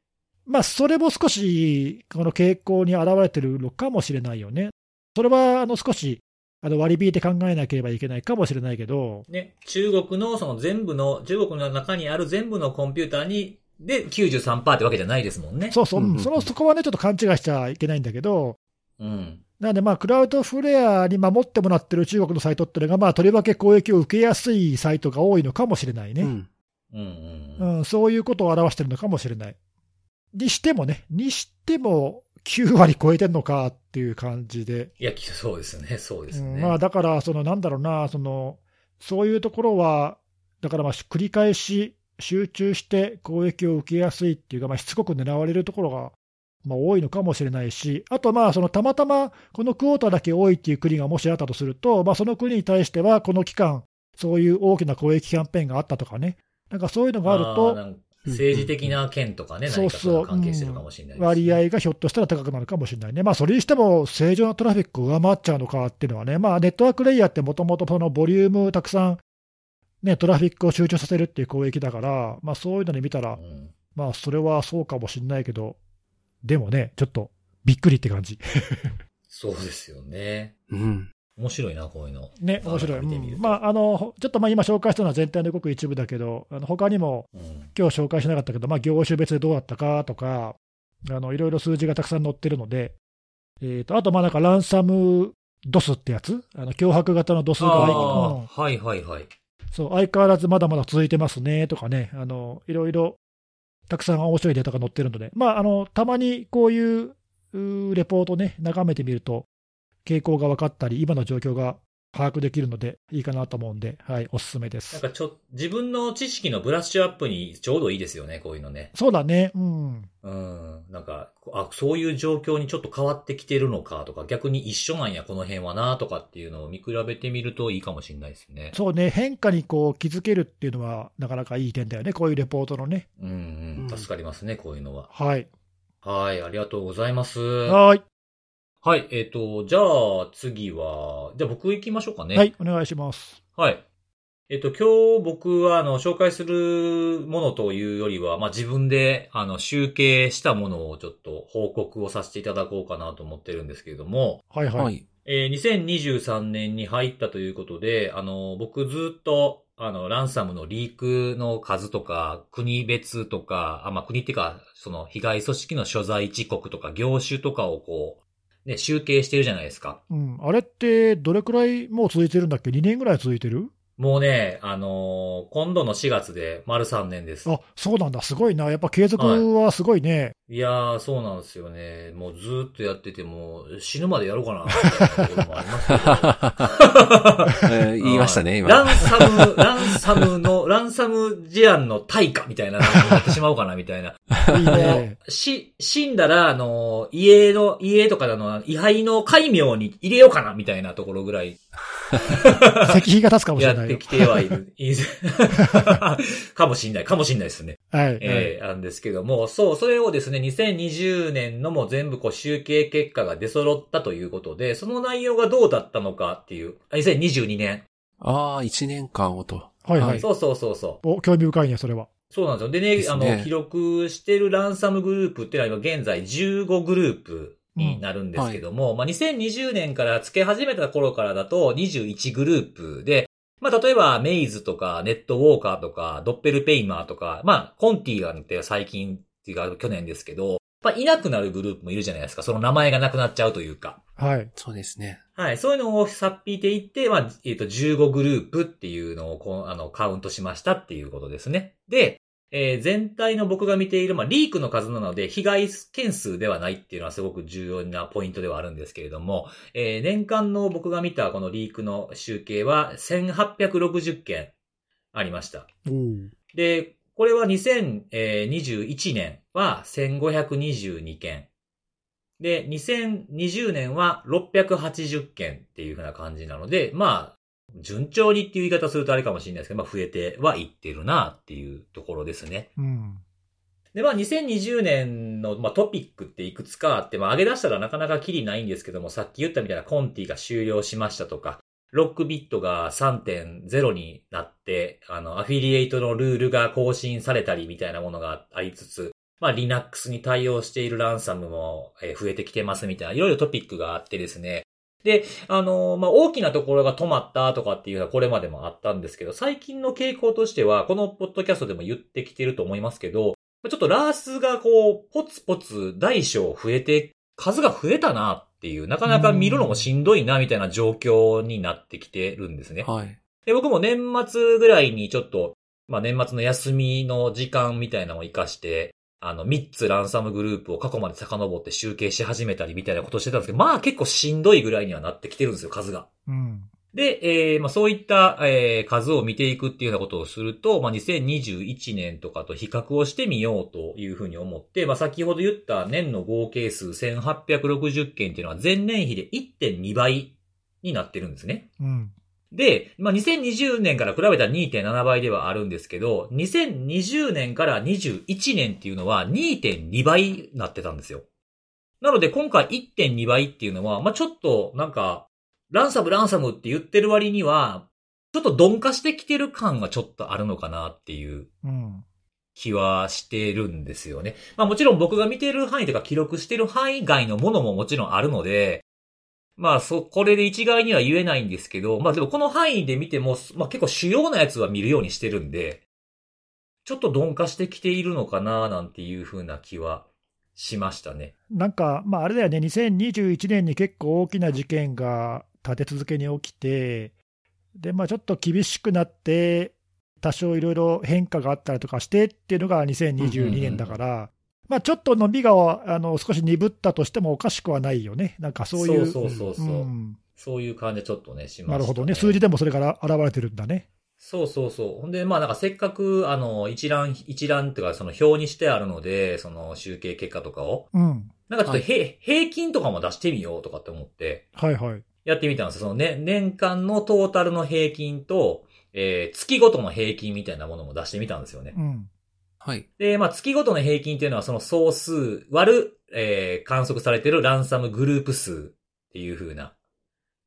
まあそれも少しこの傾向に表れてるのかもしれないよね。それはあの少しあの割り引いて考えなければいけないかもしれないけど、ね、中国のその全部の、中国の中にある全部のコンピューターに、で93%ってわけじゃないですもんね。そうそう、うんうんそのそこはね、ちょっと勘違いしちゃいけないんだけど、うん。なので、まあ、クラウドフレアに守ってもらってる中国のサイトっていうのが、まあ、とりわけ攻撃を受けやすいサイトが多いのかもしれないね。うん。うんううん。ん、そういうことを表してるのかもしれない。にしてもね、にしても9割超えてるのかっていう感じで、いや、そうですね、そうですね。うんまあ、だから、そのなんだろうなその、そういうところは、だからまあ繰り返し集中して攻撃を受けやすいっていうか、まあ、しつこく狙われるところが、まあ、多いのかもしれないし、あとまあそのたまたまこのクォーターだけ多いっていう国がもしあったとすると、まあ、その国に対してはこの期間、そういう大きな攻撃キャンペーンがあったとかね、なんかそういうのがあると、政治的な件とかね、そう何かそう関係してるかもしれないですね。割合がひょっとしたら高くなるかもしれないね、まあ、それにしても正常なトラフィックを上回っちゃうのかっていうのはね、まあ、ネットワークレイヤーってもともとそのボリュームたくさん、ね、トラフィックを集中させるっていう攻撃だから、まあ、そういうのに見たらう、んまあ、それはそうかもしれないけど、でもね、ちょっとびっくりって感じ。そうですよね。うん。面白いな、こういうの。ね、面白い。うんまあ、あの、ちょっとまあ今紹介したのは全体のごく一部だけど、あの他にもうん。今日紹介しなかったけど、まあ、業種別でどうだったかとか、あのいろいろ数字がたくさん載ってるので、えー、とあと、まあなんかランサムドスってやつ、あの脅迫型のドスが、あうはいはいはい。そう相変わらずまだまだ続いてますねとかね、あのいろいろたくさん面白いデータが載ってるので、まあ、あのたまにこういうレポートね、眺めてみると、傾向が分かったり、今の状況が把握できるので、いいかなと思うんで、はい、おすすめです。なんかちょ、自分の知識のブラッシュアップにちょうどいいですよね、こういうのね。そうだね、うん。うん。なんか、あ、そういう状況にちょっと変わってきてるのかとか、逆に一緒なんや、この辺はなとかっていうのを見比べてみるといいかもしれないですね。そうね、変化にこう気づけるっていうのは、なかなかいい点だよね、こういうレポートのね。うんううんん。助かりますね、こういうのは。はい。はい、ありがとうございます。はい。はい、えっ、と、じゃあ次は、じゃあ僕行きましょうかね。はい、お願いします。はい。えっと、今日僕は、あの、紹介するものというよりは、まあ、自分で、あの、集計したものをちょっと報告をさせていただこうかなと思ってるんですけれども、はいはい。はい。えー2023年に入ったということで、あの、僕ずっと、あの、ランサムのリークの数とか、国別とか、あ、まあ、国っていうか、その、被害組織の所在地国とか、業種とかをこう、ね、集計してるじゃないですか。うん、あれって、どれくらいもう続いてるんだっけ ?2 年ぐらい続いてる？もうね、あのー今度の4月で丸3年です。あ、そうなんだ。すごいな。やっぱ継続はすごいね。いやー、そうなんですよね。もうずーっとやってても、死ぬまでやろうかな、みたいなところもありますけど。えー言いましたね、ラ今。ンサム、ランサムの、ランサム事案の対価みたいなってしまおうかな、みたいな。いいね。し、死んだら、あの、家の、家とかの、位牌の戒名に入れようかな、みたいなところぐらい 石碑が立つかもしれないよやって。きてはいる。かもしんない、かもしんないですね。はい。はいえーなんですけども、そう、それをですね、2020年のも全部こう集計結果が出揃ったということで、その内容がどうだったのかっていう、あ2022年。ああ、一年間をと。はいはい。そうそうそうそう。お、興味深いね、それは。そうなんですよ。でね、あですねの、記録してるランサムグループっていうのは今現在15グループになるんですけども、まあ2020年から付け始めた頃からだと21グループで、まあ例えば Maze とか NetWalker とか DoppelPaymer とか、まあ Conti がって最近っていうか去年ですけど、まあいなくなるグループもいるじゃないですか。その名前がなくなっちゃうというか。はい。そうですね。はい。そういうのをさっぴいていって、まあ、えっ、と、15グループっていうのをこう、あの、カウントしましたっていうことですね。で、えー全体の僕が見ている、まあ、リークの数なので、被害件数ではないっていうのはすごく重要なポイントではあるんですけれども、えー年間の僕が見たこのリークの集計は1860件ありました。おーで、これは2021年は1522件。で、2020年は680件っていう風な感じなので、まあ、順調にっていう言い方するとあれかもしれないですけど、まあ増えてはいってるなっていうところですね。うん。で、まあ2020年の、まあ、トピックっていくつかあって、まあ上げ出したらなかなかキリないんですけども、さっき言ったみたいなコンティが終了しましたとか、ロックビットが3.0になって、あの、アフィリエイトのルールが更新されたりみたいなものがありつつ、まあ Linux に対応しているランサムもえー増えてきてますみたいな、いろいろトピックがあってですね。で、あのまあ、大きなところが止まったとかっていうのはこれまでもあったんですけど、最近の傾向としては、このポッドキャストでも言ってきてると思いますけど、ちょっとラースがこう、ポツポツ大小増えて、数が増えたなっていう、なかなか見るのもしんどいなみたいな状況になってきてるんですね。はい。で、僕も年末ぐらいにちょっと、まあ年末の休みの時間みたいなのを活かして、あの、3つランサムグループを過去まで遡って集計し始めたりみたいなことをしてたんですけど、まあ結構しんどいぐらいにはなってきてるんですよ、数が。うん。で、えーまあそういった、えー数を見ていくっていうようなことをすると、まあ2021年とかと比較をしてみようというふうに思って、まあ先ほど言った年の合計数1860件っていうのは前年比で1.2倍になってるんですね。うん。で、まあ、2020年から比べたら2.7倍ではあるんですけど、2020年から21年っていうのは2.2倍になってたんですよ。なので今回1.2倍っていうのは、まあ、ちょっとなんか、ランサムランサムって言ってる割には、ちょっと鈍化してきてる感がちょっとあるのかなっていううん。気はしてるんですよね。まあもちろん僕が見てる範囲とか記録してる範囲外のものももちろんあるので、まあそ、これで一概には言えないんですけど、まあでもこの範囲で見ても、まあ結構主要なやつは見るようにしてるんで、ちょっと鈍化してきているのかななんていう風な気はしましたね。なんか、まあ、あれだよね、2021年に結構大きな事件が立て続けに起きて、で、まあ、ちょっと厳しくなって、多少いろいろ変化があったりとかしてっていうのが2022年だから、まあ、ちょっと伸びがあの少し鈍ったとしてもおかしくはないよね、なんかそういう。そうそうそうそううんそういう感じでちょっとね、しました、ね。なるほどね、数字でもそれから現れてるんだね。そうそうそう。ほんで、まあなんかせっかく、あの、一覧、一覧っていうか、その表にしてあるので、その集計結果とかを、うん、なんかちょっとへ、平均とかも出してみようとかって思って、はいはい。やってみたんですよ。そのね、年間のトータルの平均と、えー月ごとの平均みたいなものも出してみたんですよね。うん、はい。で、まあ月ごとの平均っていうのはその総数割る、えー観測されてるランサムグループ数っていう風な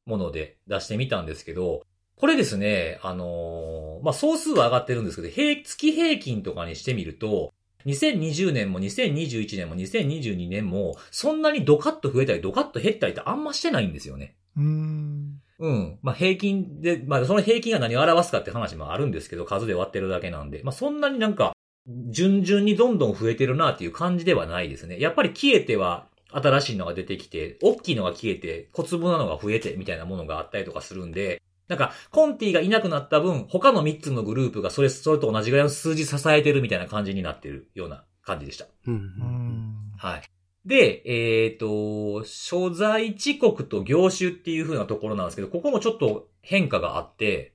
もので出してみたんですけど、これですね、あのーまあ、総数は上がってるんですけど、平、月平均とかにしてみると、2020年も2021年も2022年も、そんなにドカッと増えたりドカッと減ったりってあんましてないんですよね。うーん。うん。まあ、平均で、まあ、その平均が何を表すかって話もあるんですけど、数で割ってるだけなんで、まあ、そんなになんか、順々にどんどん増えてるなっていう感じではないですね。やっぱり消えては、新しいのが出てきて、大きいのが消えて、小粒なのが増えて、みたいなものがあったりとかするんで、なんか、コンティがいなくなった分、他の3つのグループがそれ、それと同じぐらいの数字支えてるみたいな感じになってるような感じでした。うん。はい。で、えっ、と、所在地国と業種っていう風なところなんですけど、ここもちょっと変化があって、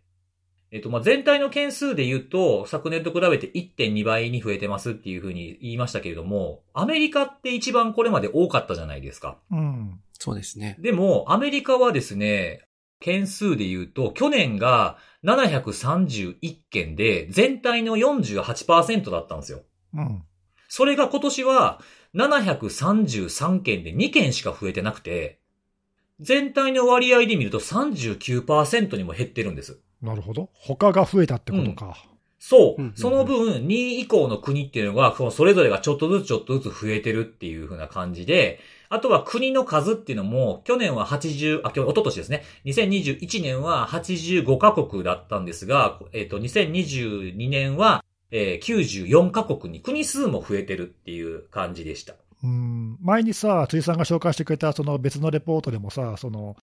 えっ、と、まあ、全体の件数で言うと、昨年と比べて1.2倍に増えてますっていう風に言いましたけれども、アメリカって一番これまで多かったじゃないですか。うん。そうですね。でも、アメリカはですね、件数で言うと、去年が731件で、全体の48%だったんですよ。うん。それが今年は733件で2件しか増えてなくて、全体の割合で見ると39%にも減ってるんです。なるほど。他が増えたってことか。そう。うんうんうんその分、2位以降の国っていうのが、それぞれがちょっとずつちょっとずつ増えてるっていう風な感じで、あとは国の数っていうのも、去年は80、あ、去年、一昨年ですね。2021年は85カ国だったんですが、えっ、と、2022年は、えー94カ国に国数も増えてるっていう感じでした。うん。前にさ、辻さんが紹介してくれたその別のレポートでもさ、その、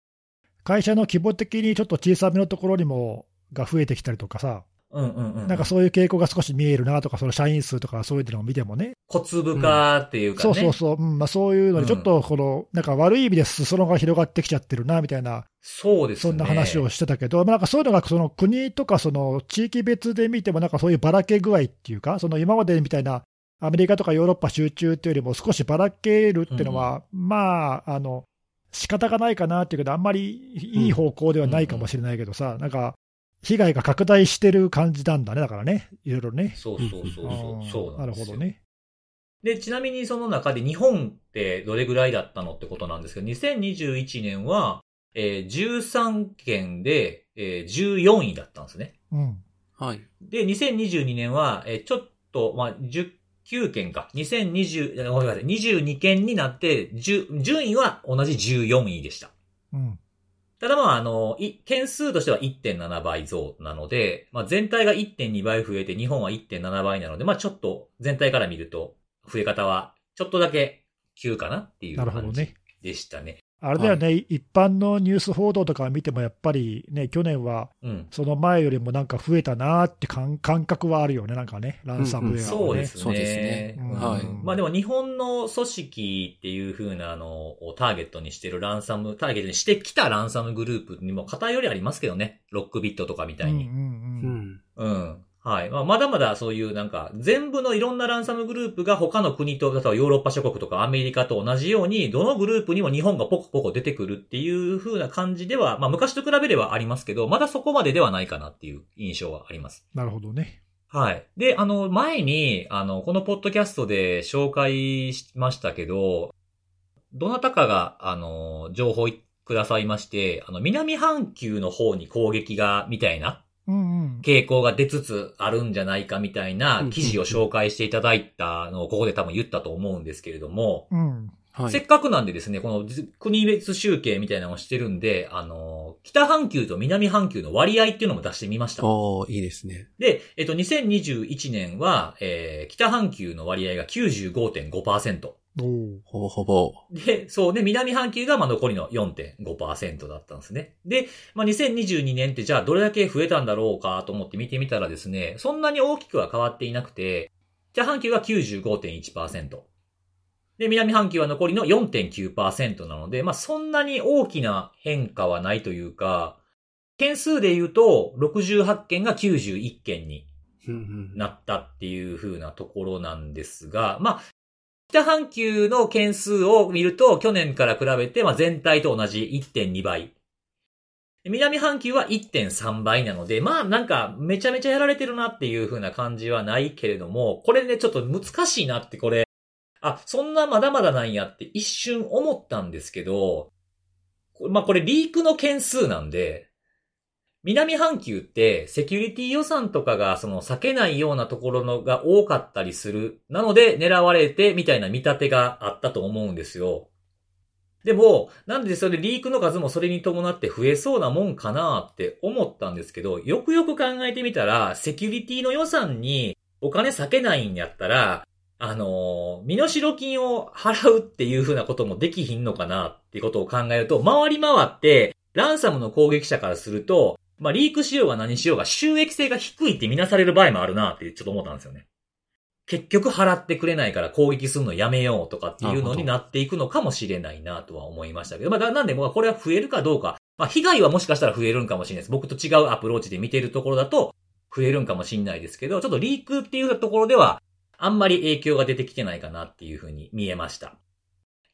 会社の規模的にちょっと小さめのところにも、が増えてきたりとかさ、うんうんうん。なんかそういう傾向が少し見えるなとか、その社員数とかそういうのを見てもね、小粒化っていうかね。そうそうそう、うん。まあ、そういうのにちょっとこの、なんか悪い意味で裾野が広がってきちゃってるなみたいな、そうですね。そんな話をしてたけど、まあ、なんかそういうのがその国とかその地域別で見ても、なんかそういうばらけ具合っていうか、その今までみたいなアメリカとかヨーロッパ集中っていうよりも、少しばらけるっていうのは、まあ、あの仕方がないかなっていうけど、あんまりいい方向ではないかもしれないけどさ、なんか、被害が拡大してる感じなんだね、だからね、いろいろね。そうそうそうそう。そうなですよほどね。で、ちなみにその中で日本ってどれぐらいだったのってことなんですけど、2021年は、えー13件で、えー14位だったんですね。うん。はい。で、2022年は、えーちょっと、まあ、19件か。2020、ごめんなさい、22件になって、10順位は同じ14位でした。うん。ただまあ、あの、い件数としては1.7倍増なので、まあ全体が1.2倍増えて日本は1.7倍なので、まあちょっと全体から見ると増え方はちょっとだけ急かなっていう感じね。でしたね。あれだよね、一般のニュース報道とか見ても、やっぱりね、去年はうん。その前よりもなんか増えたなーって感感覚はあるよね、なんかね、ランサムウェアはね。そうですね。そうですねうんはいまあでも日本の組織っていう風なのをターゲットにしてるランサム、ターゲットにしてきたランサムグループにも偏りありますけどね。 LockBit とかみたいに。うんうんううんん。うん。はい。まあ、まだまだそういうなんか、全部のいろんなランサムグループが他の国と、例えばヨーロッパ諸国とかアメリカと同じように、どのグループにも日本がポコポコ出てくるっていう風な感じでは、まあ昔と比べればありますけど、まだそこまでではないかなっていう印象はあります。なるほどね。はい。で、あの、前に、あの、このポッドキャストで紹介しましたけど、どなたかが、あの、情報くださいまして、あの、南半球の方に攻撃が、みたいな。傾向が出つつあるんじゃないかみたいな記事を紹介していただいたのをここで多分言ったと思うんですけれども、うん。はい。せっかくなんでですね、この国別集計みたいなのをしてるんで、あの、北半球と南半球の割合っていうのも出してみました。おー、いいですね。で、えっと、2021年は、えー北半球の割合が95.5%。ほぼほぼ。で、そうね、南半球がまあ残りの4.5%だったんですね。で、まあ、2022年ってじゃあどれだけ増えたんだろうかと思って見てみたらですね、そんなに大きくは変わっていなくて、北半球が95.1%。で、南半球は残りの4.9%なので、まあ、そんなに大きな変化はないというか、件数で言うと、68件が91件になったっていう風なところなんですが、まあ、北半球の件数を見ると、去年から比べて、まあ、全体と同じ1.2倍。南半球は1.3倍なので、まあなんかめちゃめちゃやられてるなっていう風な感じはないけれども、これねちょっと難しいなってこれ、あ、そんなまだまだなんやって一瞬思ったんですけど、まあこれリークの件数なんで、南半球ってセキュリティ予算とかがその避けないようなところのが多かったりする。なので狙われてみたいな見立てがあったと思うんですよ。でも、なんでそれリークの数もそれに伴って増えそうなもんかなって思ったんですけど、よくよく考えてみたら、セキュリティの予算にお金避けないんやったら、あのー、身代金を払うっていう風なこともできひんのかなっていうことを考えると、回り回って、ランサムの攻撃者からすると、まあ、リークしようが何しようが収益性が低いって見なされる場合もあるなってちょっと思ったんですよね。結局払ってくれないから攻撃するのやめようとかっていうのになっていくのかもしれないなとは思いましたけど、まあ、なんで、これは増えるかどうか、まあ、被害はもしかしたら増えるんかもしれないです。僕と違うアプローチで見てるところだと、増えるんかもしれないですけど、ちょっとリークっていうところでは、あんまり影響が出てきてないかなっていうふうに見えました。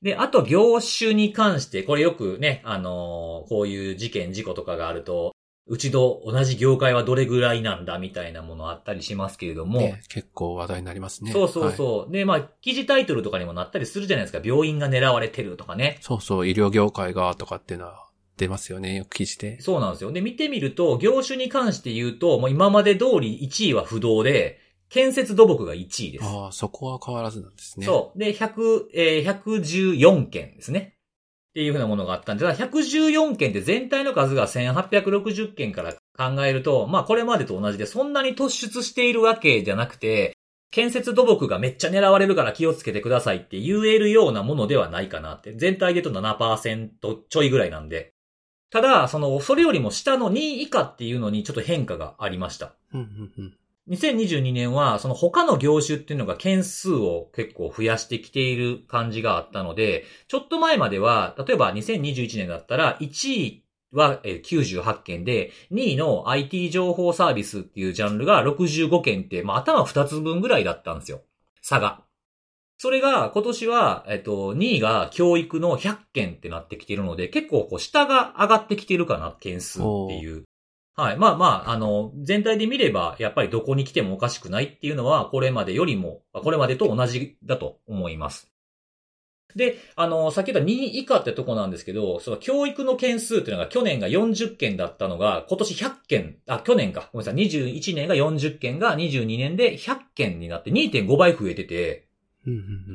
で、あと業種に関して、これよくね、あのー、こういう事件、事故とかがあると、うちと同じ業界はどれぐらいなんだみたいなものあったりしますけれども。ね、結構話題になりますね。そうそうそう。はい、で、まあ、記事タイトルとかにもなったりするじゃないですか。病院が狙われてるとかね。そうそう、医療業界がとかっていうのは出ますよね、よく記事で。そうなんですよ。で、見てみると、業種に関して言うと、もう今まで通り1位は不動で、建設土木が1位です。ああ、そこは変わらずなんですね。そう。で、100、えー、114件ですね。っていうふうなものがあったんで、114件って全体の数が1860件から考えると、まあこれまでと同じでそんなに突出しているわけじゃなくて、建設土木がめっちゃ狙われるから気をつけてくださいって言えるようなものではないかなって。全体で言うと7%ちょいぐらいなんで。ただ、その、それよりも下の2位以下っていうのにちょっと変化がありました。2022年は、その他の業種っていうのが件数を結構増やしてきている感じがあったので、ちょっと前までは、例えば2021年だったら、1位は98件で、2位の IT 情報サービスっていうジャンルが65件って、まあ頭2つ分ぐらいだったんですよ。差が。それが今年は、えっと、2位が教育の100件ってなってきているので、結構こう下が上がってきてるかな、件数っていうはい。まあまあ、あの、全体で見れば、やっぱりどこに来てもおかしくないっていうのは、これまでよりも、これまでと同じだと思います。で、あの、先ほど2位以下ってとこなんですけど、その教育の件数っていうのが去年が40件だったのが、今年100件、あ、去年か。ごめんなさい。21年が40件が22年で100件になって2.5倍増えてて、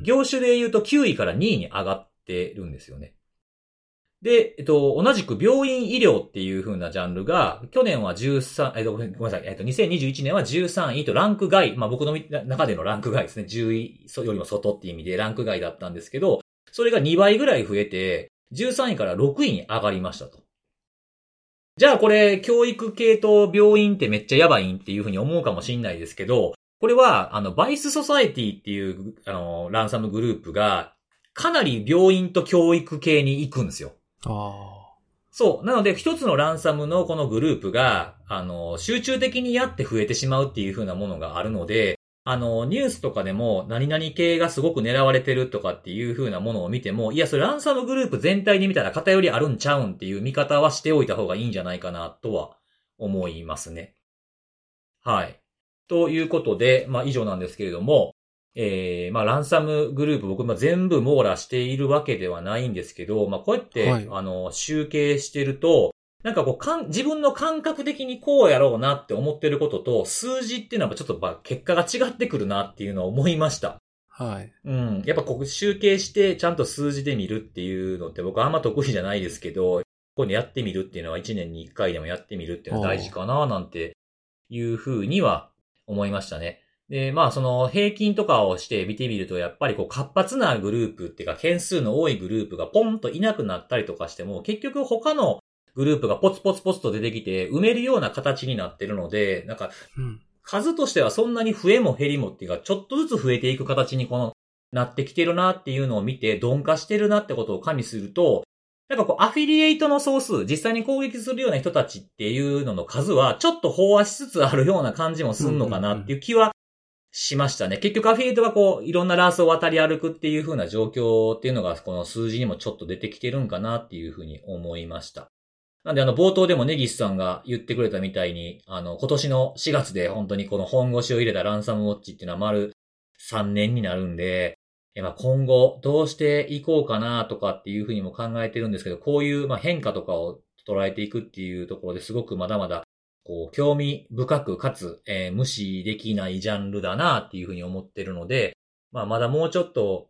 業種で言うと9位から2位に上がってるんですよね。で、えっと、同じく病院医療っていう風なジャンルが、去年は13、えっと、ごめんなさい、えっと、2021年は13位とランク外、まあ僕の中でのランク外ですね、10位よりも外っていう意味でランク外だったんですけど、それが2倍ぐらい増えて、13位から6位に上がりましたと。じゃあこれ、教育系と病院ってめっちゃやばいんっていう風に思うかもしんないですけど、これは、あの、 Vice Society っていう、あの、ランサムグループが、かなり病院と教育系に行くんですよ。そう。なので、一つのランサムのこのグループが、あの、集中的にやって増えてしまうっていう風なものがあるので、あの、ニュースとかでも、何々系がすごく狙われてるとかっていう風なものを見ても、いや、それランサムグループ全体で見たら偏りあるんちゃうんっていう見方はしておいた方がいいんじゃないかなとは思いますね。はい。ということで、まあ以上なんですけれども、えー、まあ、ランサムグループ、僕、まあ、全部網羅しているわけではないんですけど、まあ、こうやって、はい、あの、集計してると、なんかこう、かん、自分の感覚的にこうやろうなって思ってることと、数字っていうのはちょっと、まあ、結果が違ってくるなっていうのを思いました。はい。うん。やっぱここ集計して、ちゃんと数字で見るっていうのって僕はあんま得意じゃないですけど、ここにやってみるっていうのは1年に1回でもやってみるっていうのは大事かななんていうふうには思いましたね。で、まあその平均とかをして見てみると、やっぱりこう活発なグループっていうか件数の多いグループがポンといなくなったりとかしても、結局他のグループがポツポツポツと出てきて埋めるような形になってるので、なんか、数としてはそんなに増えも減りもっていうか、ちょっとずつ増えていく形にこの、なってきてるなっていうのを見て、鈍化してるなってことを加味すると、なんかこう、アフィリエイトの総数、実際に攻撃するような人たちっていうのの数は、ちょっと飽和しつつあるような感じもすんのかなっていう気はしましたね。結局アフィリエイトがこう、いろんなラースを渡り歩くっていう風な状況っていうのが、この数字にもちょっと出てきてるんかなっていう風に思いました。なんであの、冒頭でもネギスさんが言ってくれたみたいに、あの、今年の4月で本当にこの本腰を入れたランサムウォッチっていうのは丸3年になるんで、まあ、今後どうしていこうかなとかっていうふうにも考えてるんですけど、こういうま変化とかを捉えていくっていうところですごくまだまだこう興味深くかつ、えー無視できないジャンルだなっていうふうに思ってるので、まあまだもうちょっと、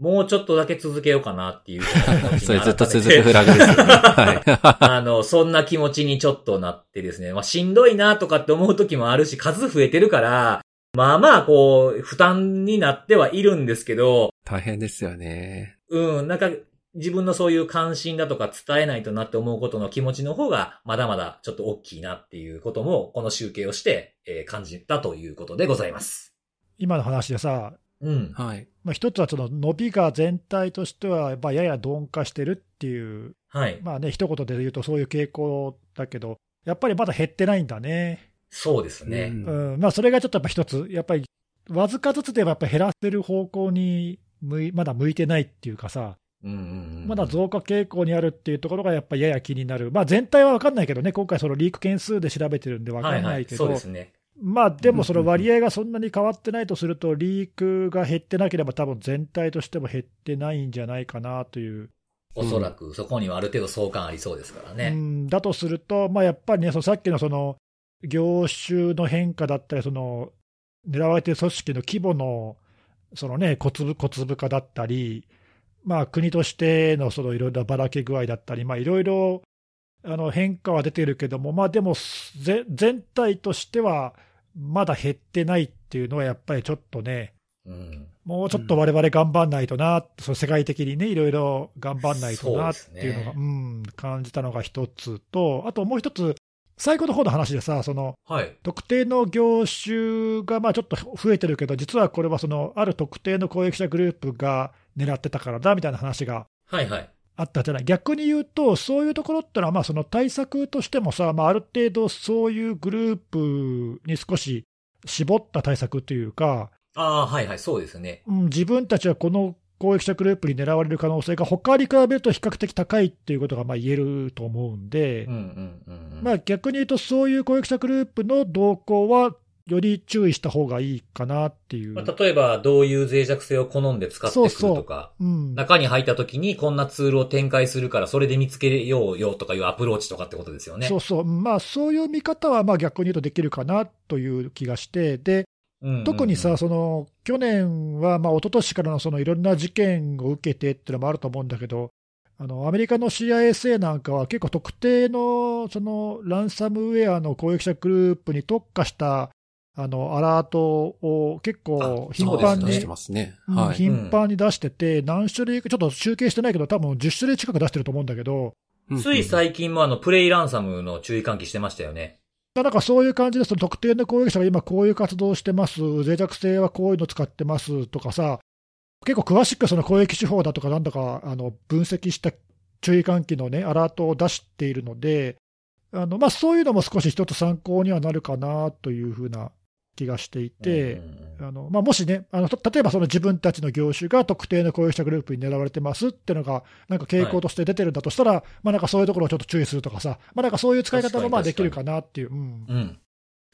もうちょっとだけ続けようかなっていう それずっと続くフラグですよね。は あの、そんな気持ちにちょっとなってですね。まあ、しんどいなとかって思う時もあるし、数増えてるから、まあまあ、こう、負担になってはいるんですけど、い。大変ですよね。うん、なんか、自分のそういう関心だとか伝えないとなって思うことの気持ちの方が、まだまだちょっと大きいなっていうことも、この集計をして、えー感じたということでございます。今の話でさ、うん。はい。まあ、一つはその伸びが全体としては、まあ、やや鈍化してるっていう、はい。まあね、一言で言うとそういう傾向だけど、やっぱりまだ減ってないんだね。そうですね。うんうん、まあ、それがちょっとやっぱ一つ、やっぱり、わずかずつではやっぱり減らせる方向に向い、まだ向いてないっていうかさ、うんうんうん。まだ増加傾向にあるっていうところがやっぱりやや気になる。まあ、全体は分かんないけどね、今回そのリーク件数で調べてるんで分か。んないいけど、そうで。まあでもその割合がそんなに変わってないとすると、リークが減ってなければ、多分全体としても減ってないんじゃないかなという、おそらく、そこにはある程度相関ありそうですからうね。ん、だとすると、まあ、やっぱりね、そのさっきのその業種の変化だったり、その狙われている組織の規模のその、ね、小粒小粒化だったり、まあ、国としてのそのいろいろなばらけ具合だったり、まあ、いろいろあの変化は出てるけども、まあ、でもぜ全体としてはまだ減ってないっていうのは、やっぱりちょっとね、うん。もうちょっとわれわれ頑張んないとな、その世界的にね、いろいろ頑張んないとなっていうのが、そううですん、感じたのが一つと、あともう一つ、最後の方の話でさ、そのはい。特定の業種がまあちょっと増えてるけど、実はこれはそのある特定の攻撃者グループが狙ってたからだみたいな話がはいはい。あったじゃない、逆に言うと、そういうところってのは、まあその対策としてもさ、まあ、ある程度、そういうグループに少し絞った対策というか、ああ、はいはい、そうですね。うん、自分たちはこの攻撃者グループに狙われる可能性が他に比べると比較的高いっていうことがまあ言えると思うんで、逆に言うと、そういう攻撃者グループの動向は、より注意した方がいいかなっていう。まあ、例えば、どういう脆弱性を好んで使ってくるそうそとか、うん、中に入った時にこんなツールを展開するから、それで見つけようよとかいうアプローチとかってことですよね。そうそう、まあ、そういう見方はまあ逆に言うとできるかなという気がして、でうんうんうん。特にさ、、その去年は、まあ一昨年からのそのいろんな事件を受けてっていうのもあると思うんだけど、あのアメリカの CISA なんかは結構特定のそのランサムウェアの攻撃者グループに特化したあのアラートを結構あ頻繁に出してますね。うんはい。頻繁に出してて、何種類か、ちょっと集計してないけど、多分10種類近く出してると思うんだけど、つい最近もあの、プレイランサムの注意喚起してましたよね。なんかそういう感じで、その特定の攻撃者が今こういう活動をしてます、脆弱性はこういうの使ってますとかさ、結構詳しくその攻撃手法だとかなんだかあの分析した注意喚起のね、アラートを出しているので、あのまあ、そういうのも少し一つ参考にはなるかなというふうな気がしていて、あのまあ、もしね、あのと例えばその自分たちの業種が特定の攻撃者グループに狙われてますっていうのが、なんか傾向として出てるんだとしたら、まあ、なんかそういうところをちょっと注意するとかさ、まあ、なんかそういう使い方もまあできるかなっていう。うんうん。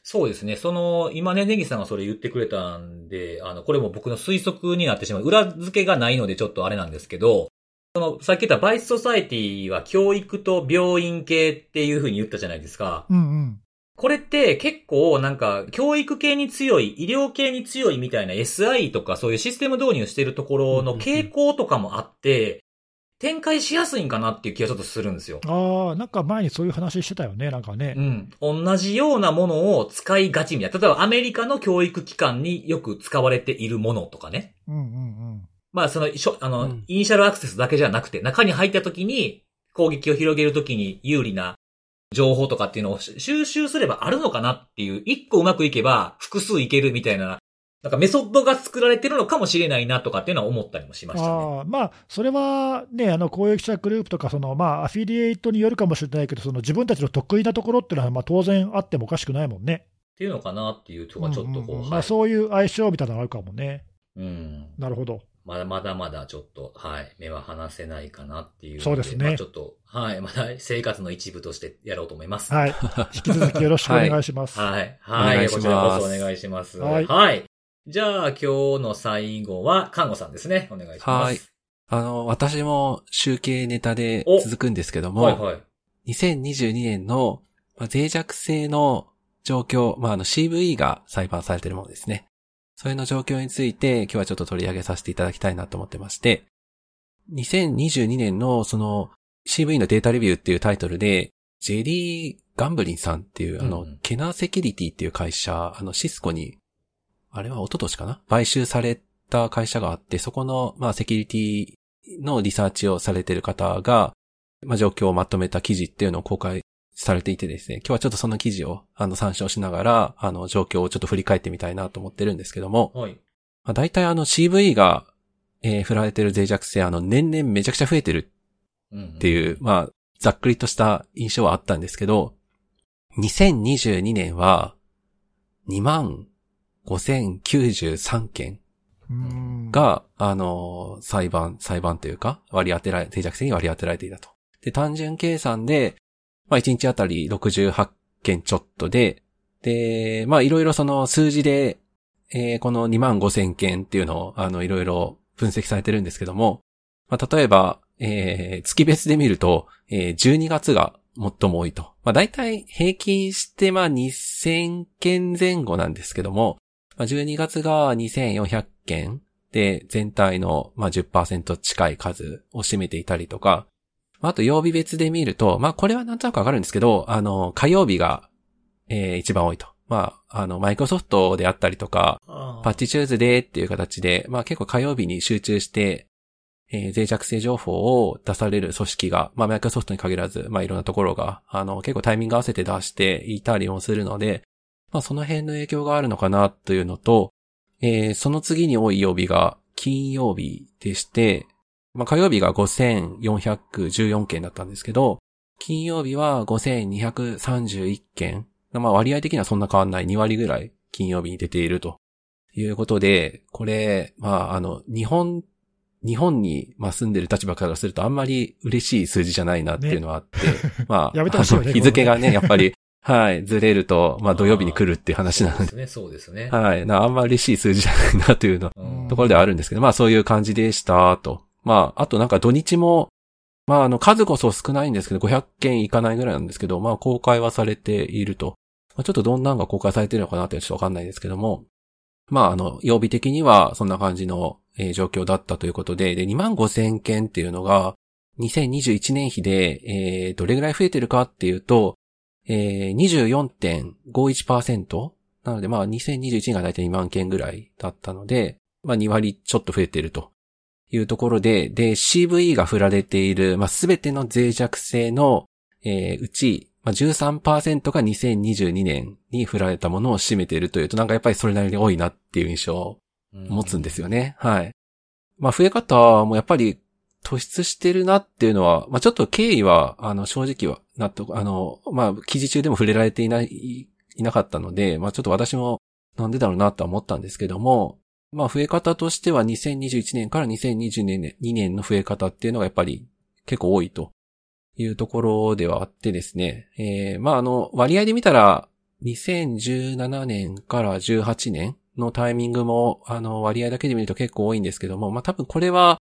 そうですね。その、今ね、ネギさんがそれ言ってくれたんで、あの、これも僕の推測になってしまう。裏付けがないのでちょっとあれなんですけど、その、さっき言ったバイスソサエティは教育と病院系っていうふうに言ったじゃないですか。うんうんこれって結構なんか教育系に強い、医療系に強いみたいな SI とかそういうシステム導入してるところの傾向とかもあって、展開しやすいんかなっていう気がちょっとするんですよ。ああ、なんか前にそういう話してたよね、なんかねう。ん。同じようなものを使いがちみたいな。例えばアメリカの教育機関によく使われているものとかね。うんうんまあその、しょあの、うんイニシャルアクセスだけじゃなくて、中に入った時に攻撃を広げる時に有利な情報とかっていうのを収集すればあるのかなっていう、一個うまくいけば複数いけるみたいな、なんかメソッドが作られてるのかもしれないなとかっていうのは思ったりもしまうん。したね。ああ、まあ、それはね、あの攻撃者グループとか、そのまあ、アフィリエイトによるかもしれないけど、その自分たちの得意なところっていうのは、まあ当然あってもおかしくないもんね。っていうのかなっていうとこがちょっとこう、うんうんうんまあ、はい。そういう相性みたいなのあるかもね。うん。なるほど。まだまだまだちょっと、はい、目は離せないかなっていうの。そうですねまあちょっと、はい、まだ生活の一部としてやろうと思います。はい。引き続きよろしくお願いします。はい。はい。お願いこちらこそお願いします。はいはい。じゃあ、今日の最後は、看護さんですね。お願いします。はいあの、私も集計ネタで続くんですけども、はいはい。2022年のまあ脆弱性の状況、まあ、あの CVE が裁判されているものですね。それの状況について今日はちょっと取り上げさせていただきたいなと思ってまして、2022年のその CV のデータレビューっていうタイトルで、ジェリー・ガンブリンさんっていう、あの、うんうん。ケナーセキュリティっていう会社、あの、シスコに、あれは一昨年かな？買収された会社があって、そこの、まあ、セキュリティのリサーチをされている方が、まあ、状況をまとめた記事っていうのを公開されていてですね、今日はちょっとその記事を、あの、参照しながら、あの、状況をちょっと振り返ってみたいなと思ってるんですけども、はい。まあ、大体あの CV が、えー振られてる脆弱性、あの、年々めちゃくちゃ増えてるうん。っていう、まあ、ざっくりとした印象はあったんですけど、2022年は、2万5093件うん。が、あの、裁判、裁判というか、割り当てられ、脆弱性に割り当てられていたと。で、単純計算で、まあ、1日あたり68件ちょっとで、で、まあ、いろいろその数字で、えーこの2万5000件っていうのを、あの、いろいろ分析されてるんですけども、まあ、例えば、えー月別で見ると、えー12月が最も多いと。まあ、大体平均して、まあ、2000件前後なんですけども、まあ、12月が2400件で全体の、まあ、10%近い数を占めていたりとか、まああと曜日別で見ると、まあこれはなんとなくわかるんですけど、あの、火曜日が、えー一番多いと。まあ、あの、マイクロソフトであったりとか、パッチチューズデーっていう形で、まあ結構火曜日に集中して、えー脆弱性情報を出される組織が、まあマイクロソフトに限らず、まあいろんなところが、あの、結構タイミング合わせて出していたりもするので、まあその辺の影響があるのかなというのと、えーその次に多い曜日が金曜日でして、まあ火曜日が5414件だったんですけど、金曜日は5231件。まあ割合的にはそんな変わんない2割ぐらい金曜日に出ているということで、これ、まああの、日本、日本に、まあ、住んでる立場からするとあんまり嬉しい数字じゃないなっていうのはあって、まあ、やめてほしいよねあの日付がね、やっぱり、はい、ずれると、まあ土曜日に来るっていう話なので、そうですね、そうですね。はい、なあんまり嬉しい数字じゃないなというのうんところではあるんですけど、まあそういう感じでしたと。まあ、あとなんか土日も、まああの数こそ少ないんですけど、500件いかないぐらいなんですけど、まあ公開はされていると。まあ、ちょっとどんなんが公開されてるのかなってちょっとわかんないですけども、まああの、曜日的にはそんな感じの、えー状況だったということで、で、2万5千件っていうのが、2021年比で、えーどれぐらい増えてるかっていうと、えー、24.51%? なので、まあ、2021年がだいたい2万件ぐらいだったので、まあ、2割ちょっと増えてるというところで、で、CVE が振られている、まあ、すべての脆弱性の、えーうち、まあ、13%が2022年に振られたものを占めているというと、なんかやっぱりそれなりに多いなっていう印象を持つんですよね。はい。まあ、増え方もやっぱり突出してるなっていうのは、まあ、ちょっと経緯は、あの、正直は、納得、あの、まあ、記事中でも触れられていない、いなかったので、まあ、ちょっと私もなんでだろうなとは思ったんですけども、まあ、増え方としては2021年から2022年2年の増え方っていうのがやっぱり結構多いというところではあってですね、えー、まあ、あの、割合で見たら、2017年から18年のタイミングも、あの、割合だけで見ると結構多いんですけども、まあ、多分これは、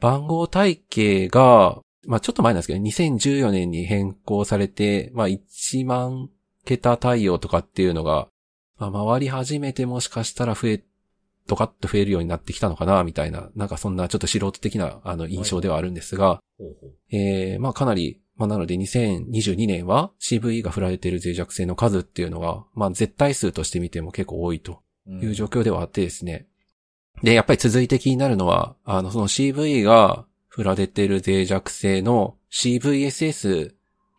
番号体系が、まあ、ちょっと前なんですけど、2014年に変更されて、まあ、1万桁対応とかっていうのが、回り始めてもしかしたら増え、ドカッと増えるようになってきたのかな、みたいな、なんかそんなちょっと素人的な、あの、印象ではあるんですが、えー、まあかなり、まあなので2022年は CVE が振られている脆弱性の数っていうのが、まあ絶対数として見ても結構多いという状況ではあってですね。で、やっぱり続いて気になるのは、あの、その CV が振られている脆弱性の CVSS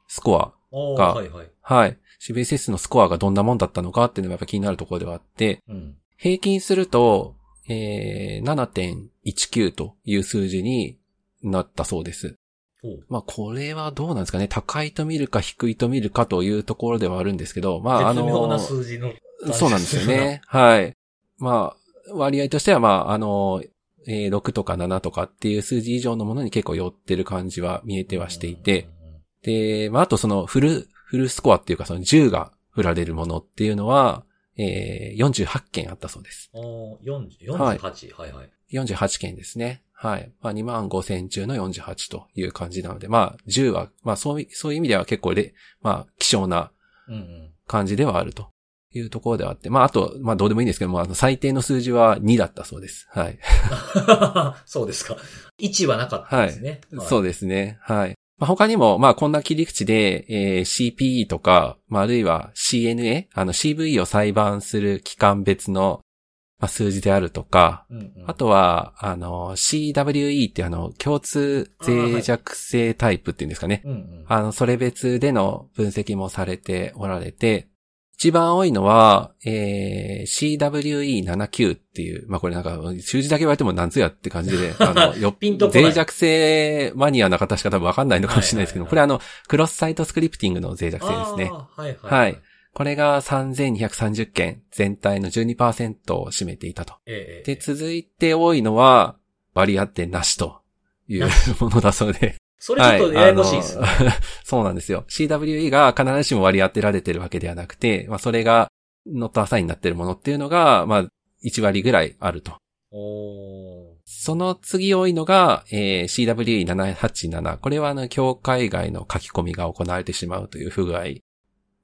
スコア。がはいはい。はい。CVSS のスコアがどんなもんだったのかっていうのがやっぱ気になるところではあって、うん。平均すると、えー、7.19という数字になったそうです。まあ、これはどうなんですかね。高いと見るか低いと見るかというところではあるんですけど、まあ、あの。そうなんですよね。はい。まあ、割合としては、まあ、あの、えー6とか7とかっていう数字以上のものに結構寄ってる感じは見えてはしていて、で、まあ、あとそのフル、フルスコアっていうかその10が振られるものっていうのは、えー、48件あったそうです。おー40 48、はいはい、はい48件ですね。はい。まあ2万5千中の48という感じなので、まあ10は、まあそういそういう意味では結構で、まあ希少な。感じではあるというところではあって、まああと、まあどうでもいいんですけども、あの最低の数字は2だったそうです。はい。そうですか。1はなかったですね。そうですね。はい。まあ、他にも、まあこんな切り口で、えー CPE とか、まああるいは CNA、あの CV を裁判する機関別の、まあ、数字であるとか、うんうんあとは、あの、CWE ってあの、共通脆弱性タイプっていうんですかね。うんうん。あの、それ別での分析もされておられて、一番多いのは、えー、CWE79 っていう、まあ、これなんか、数字だけ言われてもなんつやって感じで、あの、よっピンと脆弱性マニアな方しか多分わかんないのかもしれないですけど、はいこれあの、クロスサイトスクリプティングの脆弱性ですね。はいはい。はい。これが3230件、全体の12%を占めていたと。ええで、続いて多いのは、割り当てなしという ものだそうで。それちょっとややこしいですね。あの そうなんですよ。CWE が必ずしも割り当てられてるわけではなくて、まあ、それがノットアサインになってるものっていうのが、まあ、1割ぐらいあると。その次多いのが、えー CWE787。これはあの、境界外の書き込みが行われてしまうという不具合。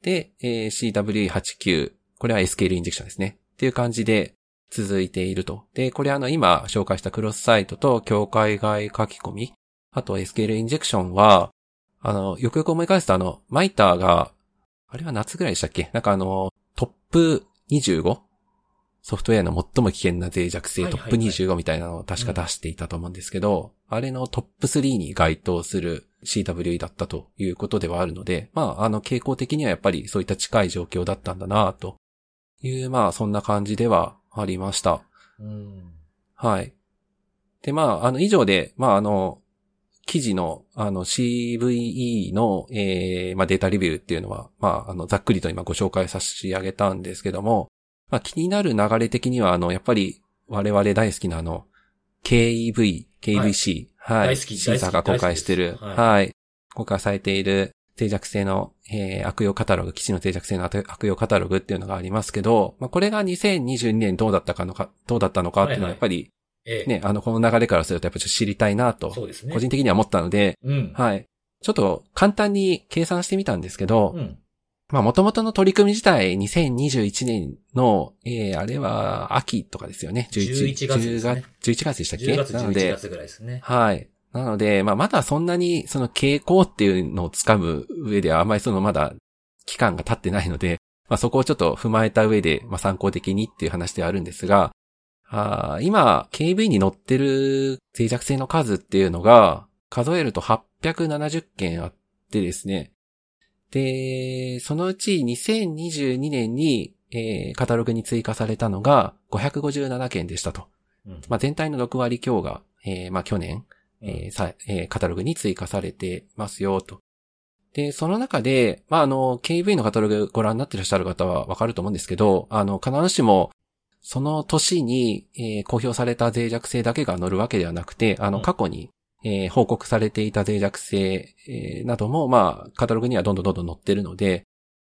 で、えー CWE89。これは SQL インジェクションですね。っていう感じで続いていると。で、これあの、今紹介したクロスサイトと境界外書き込み。あと SQL インジェクションは、あの、よくよく思い返すとあの、マイターが、あれは夏ぐらいでしたっけ？なんかあの、トップ 25? ソフトウェアの最も危険な脆弱性トップはいはいはい25みたいなのを確か出していたと思うんですけど、あれのトップ3に該当する CWE だったということではあるので、まあ、あの傾向的にはやっぱりそういった近い状況だったんだなという、まあ、そんな感じではありました。うん。はい。で、まあ、あの、以上で、まあ、あの、記事の、あの、CVE の、えー、まあ、データレビューっていうのは、まあ、あの、ざっくりと今ご紹介差し上げたんですけども、まあ、気になる流れ的には、あの、やっぱり、我々大好きなあの、KEV、KVC、はい。大好きシーサーが公開してる、大好きですはい。公開されている脆弱性の、えー悪用カタログ、基地の脆弱性の悪悪用カタログっていうのがありますけど、まあ、これが2022年どうだったかのか、どうだったのかっていうのはやっぱり、ええ。ね、あの、この流れからするとやっぱちょっと知りたいなと、そうですね。個人的には思ったので、うん。はい。ちょっと簡単に計算してみたんですけど、うん。まあ、元々の取り組み自体、2021年の、えー、あれは、秋とかですよね。11月ですね10 11月でしたっけ？10月、11なので、月ぐらいですね。はい。なので、まあ、まだそんなに、その傾向っていうのをつかむ上では、あんまりそのまだ、期間が経ってないので、まあ、そこをちょっと踏まえた上で、まあ、参考的にっていう話ではあるんですが、あー今、KV に載ってる脆弱性の数っていうのが、数えると870件あってですね。で、そのうち2022年に、えーカタログに追加されたのが557件でしたと。うん。まあ、全体の6割強が、えーまあ、去年、うんえーさえーカタログに追加されてますよ、と。で、その中で、まあ、あの、KV のカタログご覧になってらっしゃる方はわかると思うんですけど、あの、必ずしも、その年に、えー公表された脆弱性だけが載るわけではなくて、あの、うん過去に、えー報告されていた脆弱性、えーなども、まあ、カタログにはどんどんどんどん載ってるので、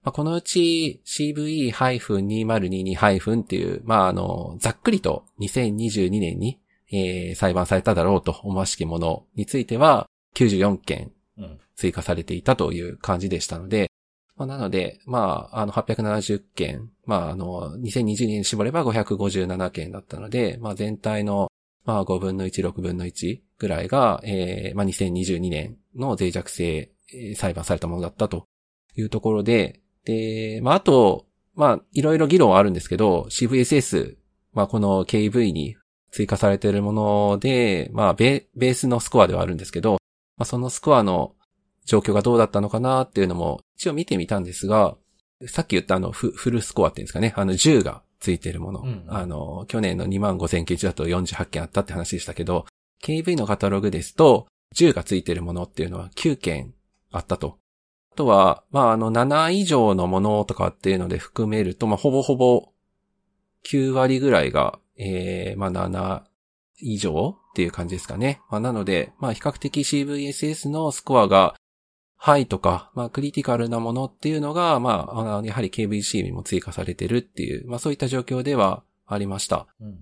まあ、このうち CVE-2022- っていう、まあ、あの、ざっくりと2022年に、えー裁判されただろうと思わしきものについては94件うん。追加されていたという感じでしたので、まあ、なので、まあ、あの、870件、まあ、あの、2020年に絞れば557件だったので、まあ、全体の、まあ、5分の1、6分の1ぐらいが、えーまあ、2022年の脆弱性、裁判されたものだったというところで、で、まあ、あと、まあ、いろいろ議論はあるんですけど、CVSS、まあ、この KV に追加されているもので、まあベ、ベースのスコアではあるんですけど、まあ、そのスコアの状況がどうだったのかなっていうのも一応見てみたんですが、さっき言ったあのフフルスコアっていうんですかね、あの10がついてるもの。うんあの、去年の2万5千件中だと48件あったって話でしたけど、KV のカタログですと10がついてるものっていうのは9件あったと。あとは、まあ、あの、7以上のものとかっていうので含めると、まあ、ほぼほぼ9割ぐらいが、えー、まあ、7以上っていう感じですかね。まあ、なので、まあ、比較的 CVSS のスコアがハイとか、まあ、クリティカルなものっていうのが、まあ、あのやはり KVC にも追加されてるっていう、まあ、そういった状況ではありました。うんうん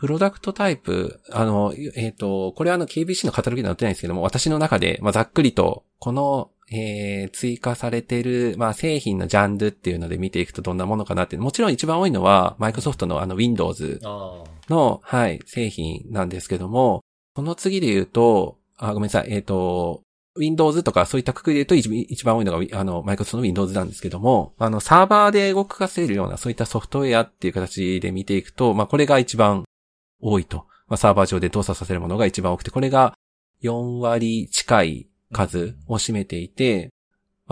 プロダクトタイプ、あの、えっ、と、これはあの KBC のカタログには載ってないんですけども、私の中で、まあ、ざっくりと、この、えー、追加されてる、まあ、製品のジャンルっていうので見ていくとどんなものかなって、もちろん一番多いのは、マイクロソフトのあの Windows あの、はい、製品なんですけども、その次で言うと、あ、ごめんなさい、えっ、と、Windows とかそういったくくりで言うと一番多いのが、あの、マイクロソフトの Windows なんですけども、あの、サーバーで動かせるようなそういったソフトウェアっていう形で見ていくと、まあ、これが一番多いと。まあ、サーバー上で動作させるものが一番多くて、これが4割近い数を占めていて、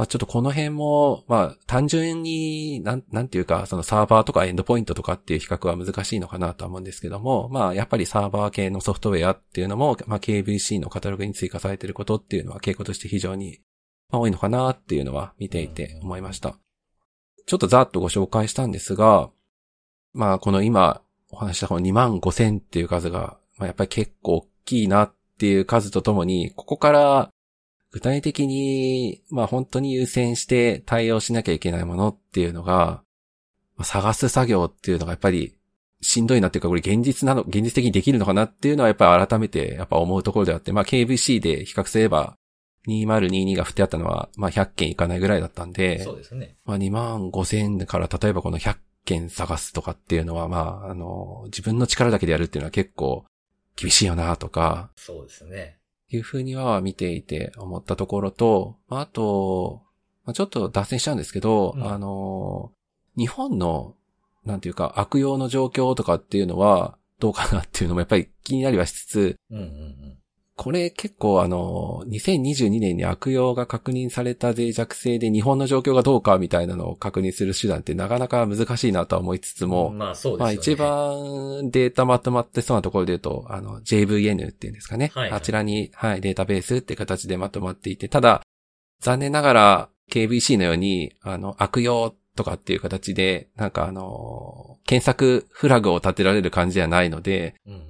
まあ、ちょっとこの辺も、まあ、単純に、なん、なんていうか、そのサーバーとかエンドポイントとかっていう比較は難しいのかなと思うんですけども、まあ、やっぱりサーバー系のソフトウェアっていうのも、まあ、KVC のカタログに追加されていることっていうのは傾向として非常に、多いのかなっていうのは見ていて思いました。ちょっとざっとご紹介したんですが、まあ、この今お話したこの2万5千っていう数が、まあ、やっぱり結構大きいなっていう数とともに、ここから具体的に、まあ本当に優先して対応しなきゃいけないものっていうのが、まあ探す作業っていうのがやっぱりしんどいなっていうか、これ現実なの、現実的にできるのかなっていうのはやっぱり改めてやっぱ思うところであって、まあ KVC で比較すれば2022が振ってあったのは、まあ100件いかないぐらいだったんあ。で、そうですね。まあ2万5千から例えばこの100件探すとかっていうのは、まあ、あの、自分の力だけでやるっていうのは結構厳しいよなとか、そうですね。いうふうには見ていて思ったところと、まああと、まあ、ちょっと脱線しちゃうんですけど、うんあの、日本の、なんていうか、悪用の状況とかっていうのは、どうかなっていうのもやっぱり気になりはしつつ、うんうんうん。これ結構あの、2022年に悪用が確認された脆弱性で日本の状況がどうかみたいなのを確認する手段ってなかなか難しいなとは思いつつも、まあそうですよね。まあ一番データまとまってそうなところで言うと、あの JVN っていうんですかね。はいはいあちらに、はい、データベースって形でまとまっていて、ただ、残念ながら KVC のように、あの、悪用とかっていう形で、なんかあの、検索フラグを立てられる感じではないので、うんうん。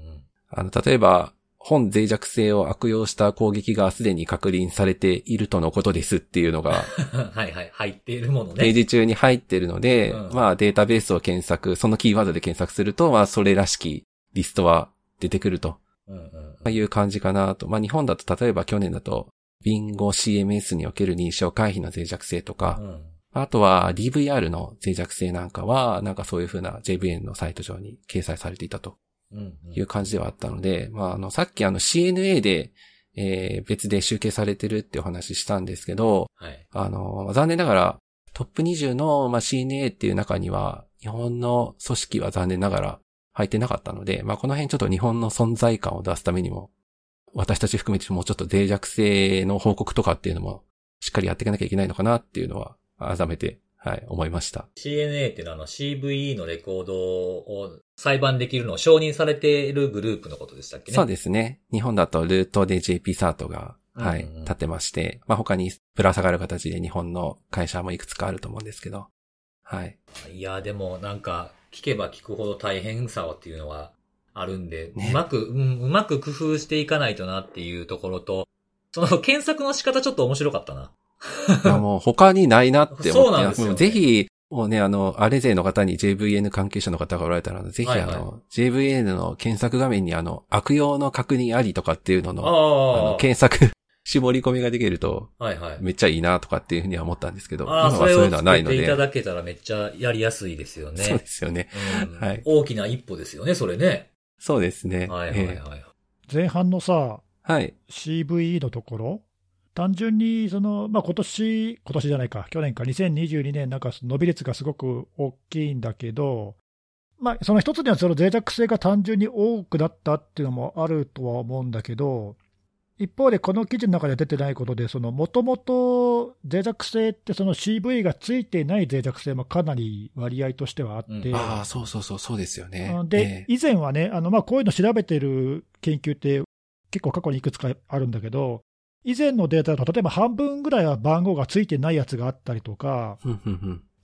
あの、例えば、本脆弱性を悪用した攻撃がすでに確認されているとのことですっていうのが、はいはい。入っているものペーね。ジ中に入っているので、うんまあデータベースを検索、そのキーワードで検索すると、まあそれらしきリストは出てくるとうんうんいう感じかなと。まあ日本だと例えば去年だと、ビンゴ CMS における認証回避の脆弱性とか、うん。あとは DVR の脆弱性なんかは、なんかそういう風な JVN のサイト上に掲載されていたと。いう感じではあったので、まああのさっきあの CNA で、えー別で集計されてるってお話ししたんですけど、はい。あの、残念ながら、トップ20の、まあ、CNA っていう中には、日本の組織は残念ながら入ってなかったので、まあ、この辺ちょっと日本の存在感を出すためにも、私たち含めてもうちょっと脆弱性の報告とかっていうのも、しっかりやっていかなきゃいけないのかなっていうのは、改めて、はい、思いました。CNA っていうのはあの CVE のレコードを裁判できるのを承認されているグループのことでしたっけね？そうですね。日本だとルートで JP サートが、はい、立ってまして、まあ、他にプラ下がる形で日本の会社もいくつかあると思うんですけど、はい。いや、でもなんか、聞けば聞くほど大変さっていうのはあるんで、ねうまく、うん、うまく工夫していかないとなっていうところと、その検索の仕方ちょっと面白かったな。いやもう他にないなって思って。そうなんですよねもうぜひ、もうね、あの、あれ勢の方に JVN 関係者の方がおられたら、ぜひはいはいあの、JVN の検索画面にあの、悪用の確認ありとかっていうのの、あのあ、検索、絞り込みができると、あ、はいはい。めっちゃいいなとかっていうふうには思ったんですけど、今ああ、それをはそういうのはないのでていた。だけたらめっちゃやりやすいですよね。そうですよね。うんはい大きな一歩ですよね、それね。そうですね。はいはいはい。ええ前半のさ、はい。CVE のところ、単純にその、まあ今年今年じゃないか、去年か、2022年、なんか伸び率がすごく大きいんだけど、まあ、その一つにはその脆弱性が単純に多くなったっていうのもあるとは思うんだけど、一方でこの記事の中で出てないことで、もともと脆弱性って、その CV がついていない脆弱性もかなり割合としてはあって、うんああ、そうそうそう、そうですよねあ。で、ええ以前はね、あのまあこういうの調べてる研究って結構過去にいくつかあるんだけど、以前のデータだと、例えば半分ぐらいは番号がついてないやつがあったりとか、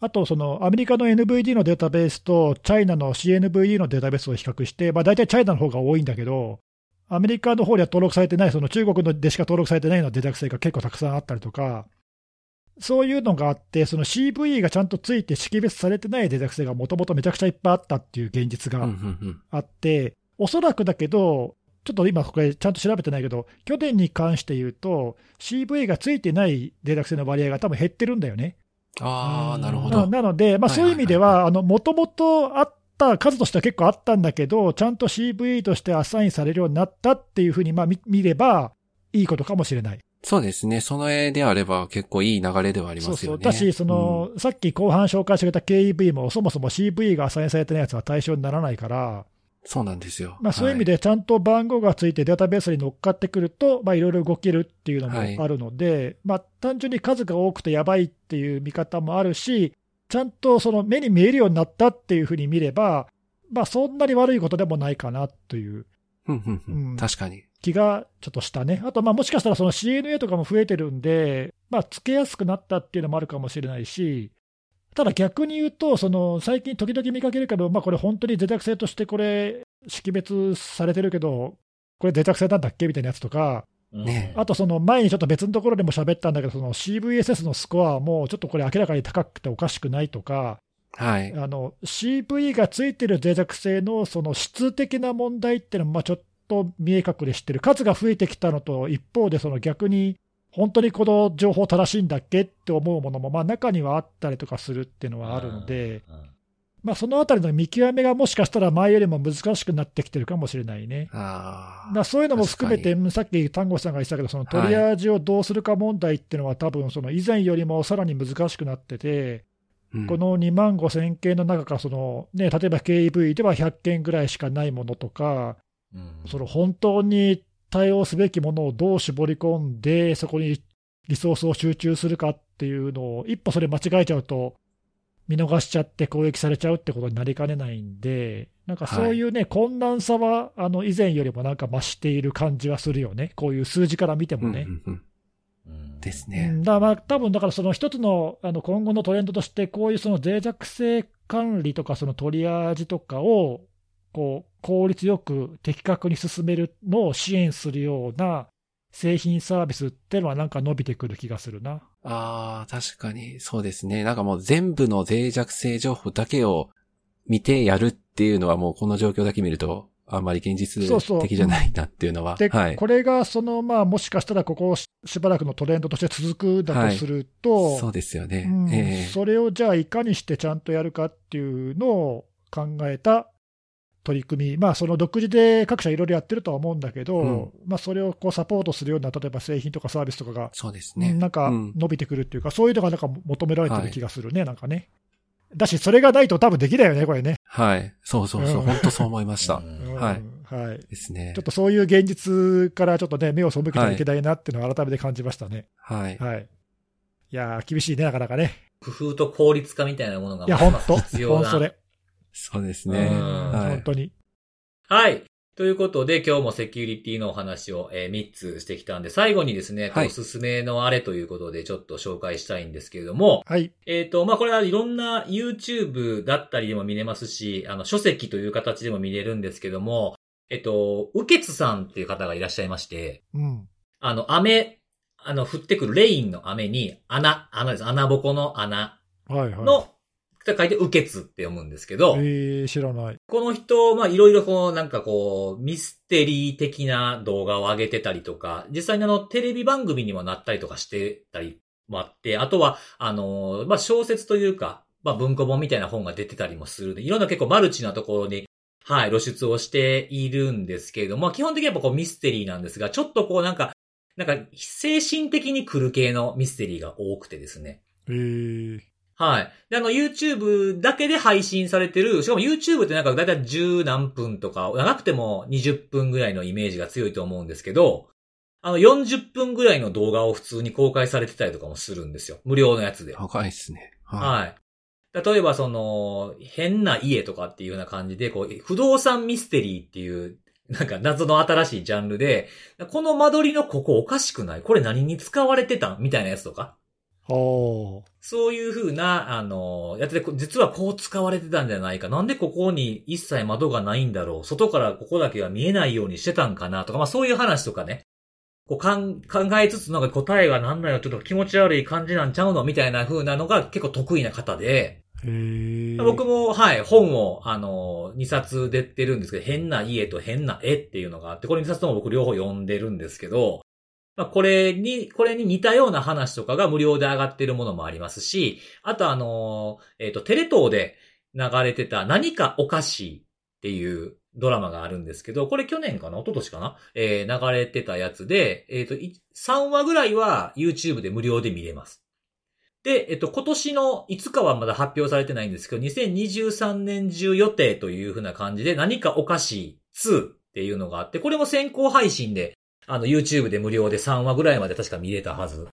あとそのアメリカの NVD のデータベースとチャイナの CNVD のデータベースを比較して、まあ、大体チャイナの方が多いんだけど、アメリカの方では登録されてない、その中国のでしか登録されてないような脆弱性が結構たくさんあったりとか、そういうのがあって、その CVE がちゃんとついて識別されてない脆弱性がもともとめちゃくちゃいっぱいあったっていう現実があって、おそらくだけど、ちょっと今、これちゃんと調べてないけど、去年に関して言うと、CV がついてない脆弱性の割合が多分減ってるんだよね。ああ、なるほなど。なので、まあ、はいそういう意味では、もともとあった数としては結構あったんだけど、ちゃんと CV としてアサインされるようになったっていうふうにまあ見見ればいいことかもしれない。そうですね。その絵であれば結構いい流れではありそうそう。ますよね。だし、その、さっき後半紹介してくれた KEV も、そもそも CV がアサインされてないやつは対象にならないから、そうなんですよ。まあ、そういう意味で。でちゃんと番号がついてデータベースに乗っかってくると、まあ、いろいろ動けるっていうのもはいあるので、まあ、単純に数が多くてやばいっていう見方もあるし、ちゃんとその目に見えるようになったっていうふうに見れば、まあ、そんなに悪いことでもないかなという確かに。気がちょっとしたね。あと、まあもしかしたらその CNA とかも増えてるんで、まあ、つけやすくなったっていうのもあるかもしれないし、ただ逆に言うと、その最近時々見かけるけど、まあ、これ本当に脆弱性としてこれ、識別されてるけど、これ脆弱性なんだっけみたいなやつとか、ねあとその前にちょっと別のところでも喋ったんだけど、その CVSS のスコアもちょっとこれ明らかに高くておかしくないとか、はい。あの CV がついてる脆弱性のその質的な問題っていうのもまあちょっと見え隠れしてる、数が増えてきたのと、一方でその逆に、本当にこの情報正しいんだっけって思うものもまあ中にはあったりとかするっていうのはあるので、うんまあ、そのあたりの見極めがもしかしたら前よりも難しくなってきてるかもしれないね。あそういうのも含めて確、さっき丹後さんが言ってたけど、そのトリアージをどうするか問題っていうのは、多分その以前よりもさらに難しくなってて、うん。この2万5000件の中からその、ね、例えば KEV では100件ぐらいしかないものとか、うん。その本当に対応すべきものをどう絞り込んで、そこにリソースを集中するかっていうのを、一歩それ間違えちゃうと、見逃しちゃって攻撃されちゃうってことになりかねないんで、なんかそういうね、困難さはあの以前よりもなんか増している感じはするよね、こういう数字から見てもね。うんうんうん。うん。ですね。うん、だからまあ多分だからその一つのあの今後のトレンドとして、こういうその脆弱性管理とか、そのトリアージとかをこう効率よく的確に進めるのを支援するような製品サービスっていうのはなんか伸びてくる気がするな。ああ、確かに、そうですね。なんかもう全部の脆弱性情報だけを見てやるっていうのはもうこの状況だけ見ると、あんまり現実そうそう的じゃないなっていうのは。で、はい。これがそのまあもしかしたらここししばらくのトレンドとして続くだとすると、そうですよね。うんええそれをじゃあいかにしてちゃんとやるかっていうのを考えた取り組み、まあ、その独自で各社いろいろやってるとは思うんだけど、うんまあ、それをこうサポートするような、例えば製品とかサービスとかが、そうですね。なんかうん伸びてくるっていうか、そういうのがなんか求められてる気がするね、なんかね。だし、それがないと多分できないよね、これね。はい。そうそうそう。うん本当そう思いましたう。ん うんはいはい。ですねちょっ。とそういう現実からちょっとね、目を背けてはいけないなっていうのを改めて感じましたね。はい。はい。いやー、厳しいね、なかなかね。工夫と効率化みたいなものがいや、本当必要な。本それ。そうですね。うんはい。本当に。はい。ということで、今日もセキュリティのお話を、えー3つしてきたんで、最後にですね、はいおすすめのあれということで、ちょっと紹介したいんですけれども、はい。えっ、と、まあ、これはいろんな YouTube だったりでも見れますし、あの、書籍という形でも見れるんですけども、えっ、と、ウケツさんっていう方がいらっしゃいまして、うん。あの、雨、あの、降ってくるレインの雨に、穴、穴です。穴ぼこの穴はいはい。の、書いて、ウケツって読むんですけど、えー、知らない。この人、まあ、いろいろこう、なんかこう、ミステリー的な動画を上げてたりとか、実際にあの、テレビ番組にもなったりとかしてたりもあって、あとは、あの、まあ、小説というか、まあ、文庫本みたいな本が出てたりもするいろんな結構マルチなところに、はい、露出をしているんですけれども、まあ、基本的にやっぱこうミステリーなんですが、ちょっとこうなんか、なんか、精神的に来る系のミステリーが多くてですね。えー、はい。で、あの、YouTube だけで配信されてる、しかも YouTube ってなんかだいたい10何分とか、長くても20分ぐらいのイメージが強いと思うんですけど、あの、40分ぐらいの動画を普通に公開されてたりとかもするんですよ。無料のやつで。高いですね。ははい。例えば、その、変な家とかっていうような感じで、こう、不動産ミステリーっていう、なんか謎の新しいジャンルで、この間取りのここおかしくない？これ何に使われてたん？みたいなやつとか。そういう風な、あの、やってて、こ実はこう使われてたんじゃないか。なんでここに一切窓がないんだろう。外からここだけは見えないようにしてたんかなとか、まあそういう話とかね。こうかん考えつつ、なんか答えがなんだよ、ちょっと気持ち悪い感じなんちゃうのみたいな風なのが結構得意な方で、僕も、はい、本を、あの、2冊出てるんですけど、変な家と変な絵っていうのがあって、これ2冊とも僕両方読んでるんですけど、まあ、これに、これに似たような話とかが無料で上がってるものもありますし、あとあの、えっ、と、テレ東で流れてた何かおかしいっていうドラマがあるんですけど、これ去年かな？一昨年かな？えー流れてたやつで、えっ、と、3話ぐらいは YouTube で無料で見れます。で、えっと、今年のいつかはまだ発表されてないんですけど、2023年中予定という風な感じで、何かおかしい2っていうのがあって、これも先行配信で、あの、YouTube で無料で3話ぐらいまで確か見れたはず。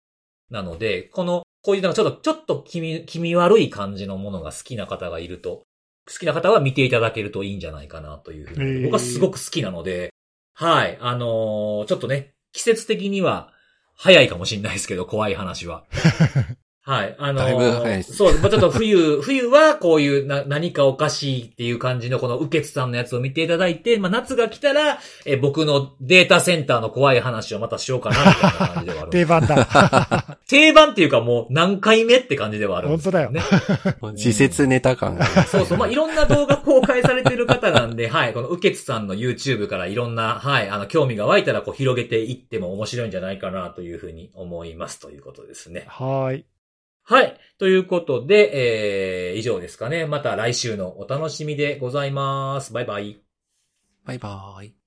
なので、この、こういうなんかちょっと、ちょっと気味、気味悪い感じのものが好きな方がいると、好きな方は見ていただけるといいんじゃないかなというふうに。僕はすごく好きなので、はい、あのーちょっとね、季節的には早いかもしれないですけど、怖い話は。はい。あのーだいぶ早いですそう、まあちょっと冬、冬はこういうな何かおかしいっていう感じのこの受けさんのやつを見ていただいて、まあ夏が来たら、えー僕のデータセンターの怖い話をまたしようかな、みたいな感じではある 定番だ。定番っていうかもう何回目って感じではあるんですよね。自説ネタ感が。そうそう。まあ、いろんな動画公開されてる方なんで、はい。この、うけつさんの YouTube からいろんな、はい。あの、興味が湧いたら、こう、広げていっても面白いんじゃないかな、というふうに思います。ということですね。はーい。はい。ということで、えー、以上ですかね。また来週のお楽しみでございます。バイバイ。バイバイ。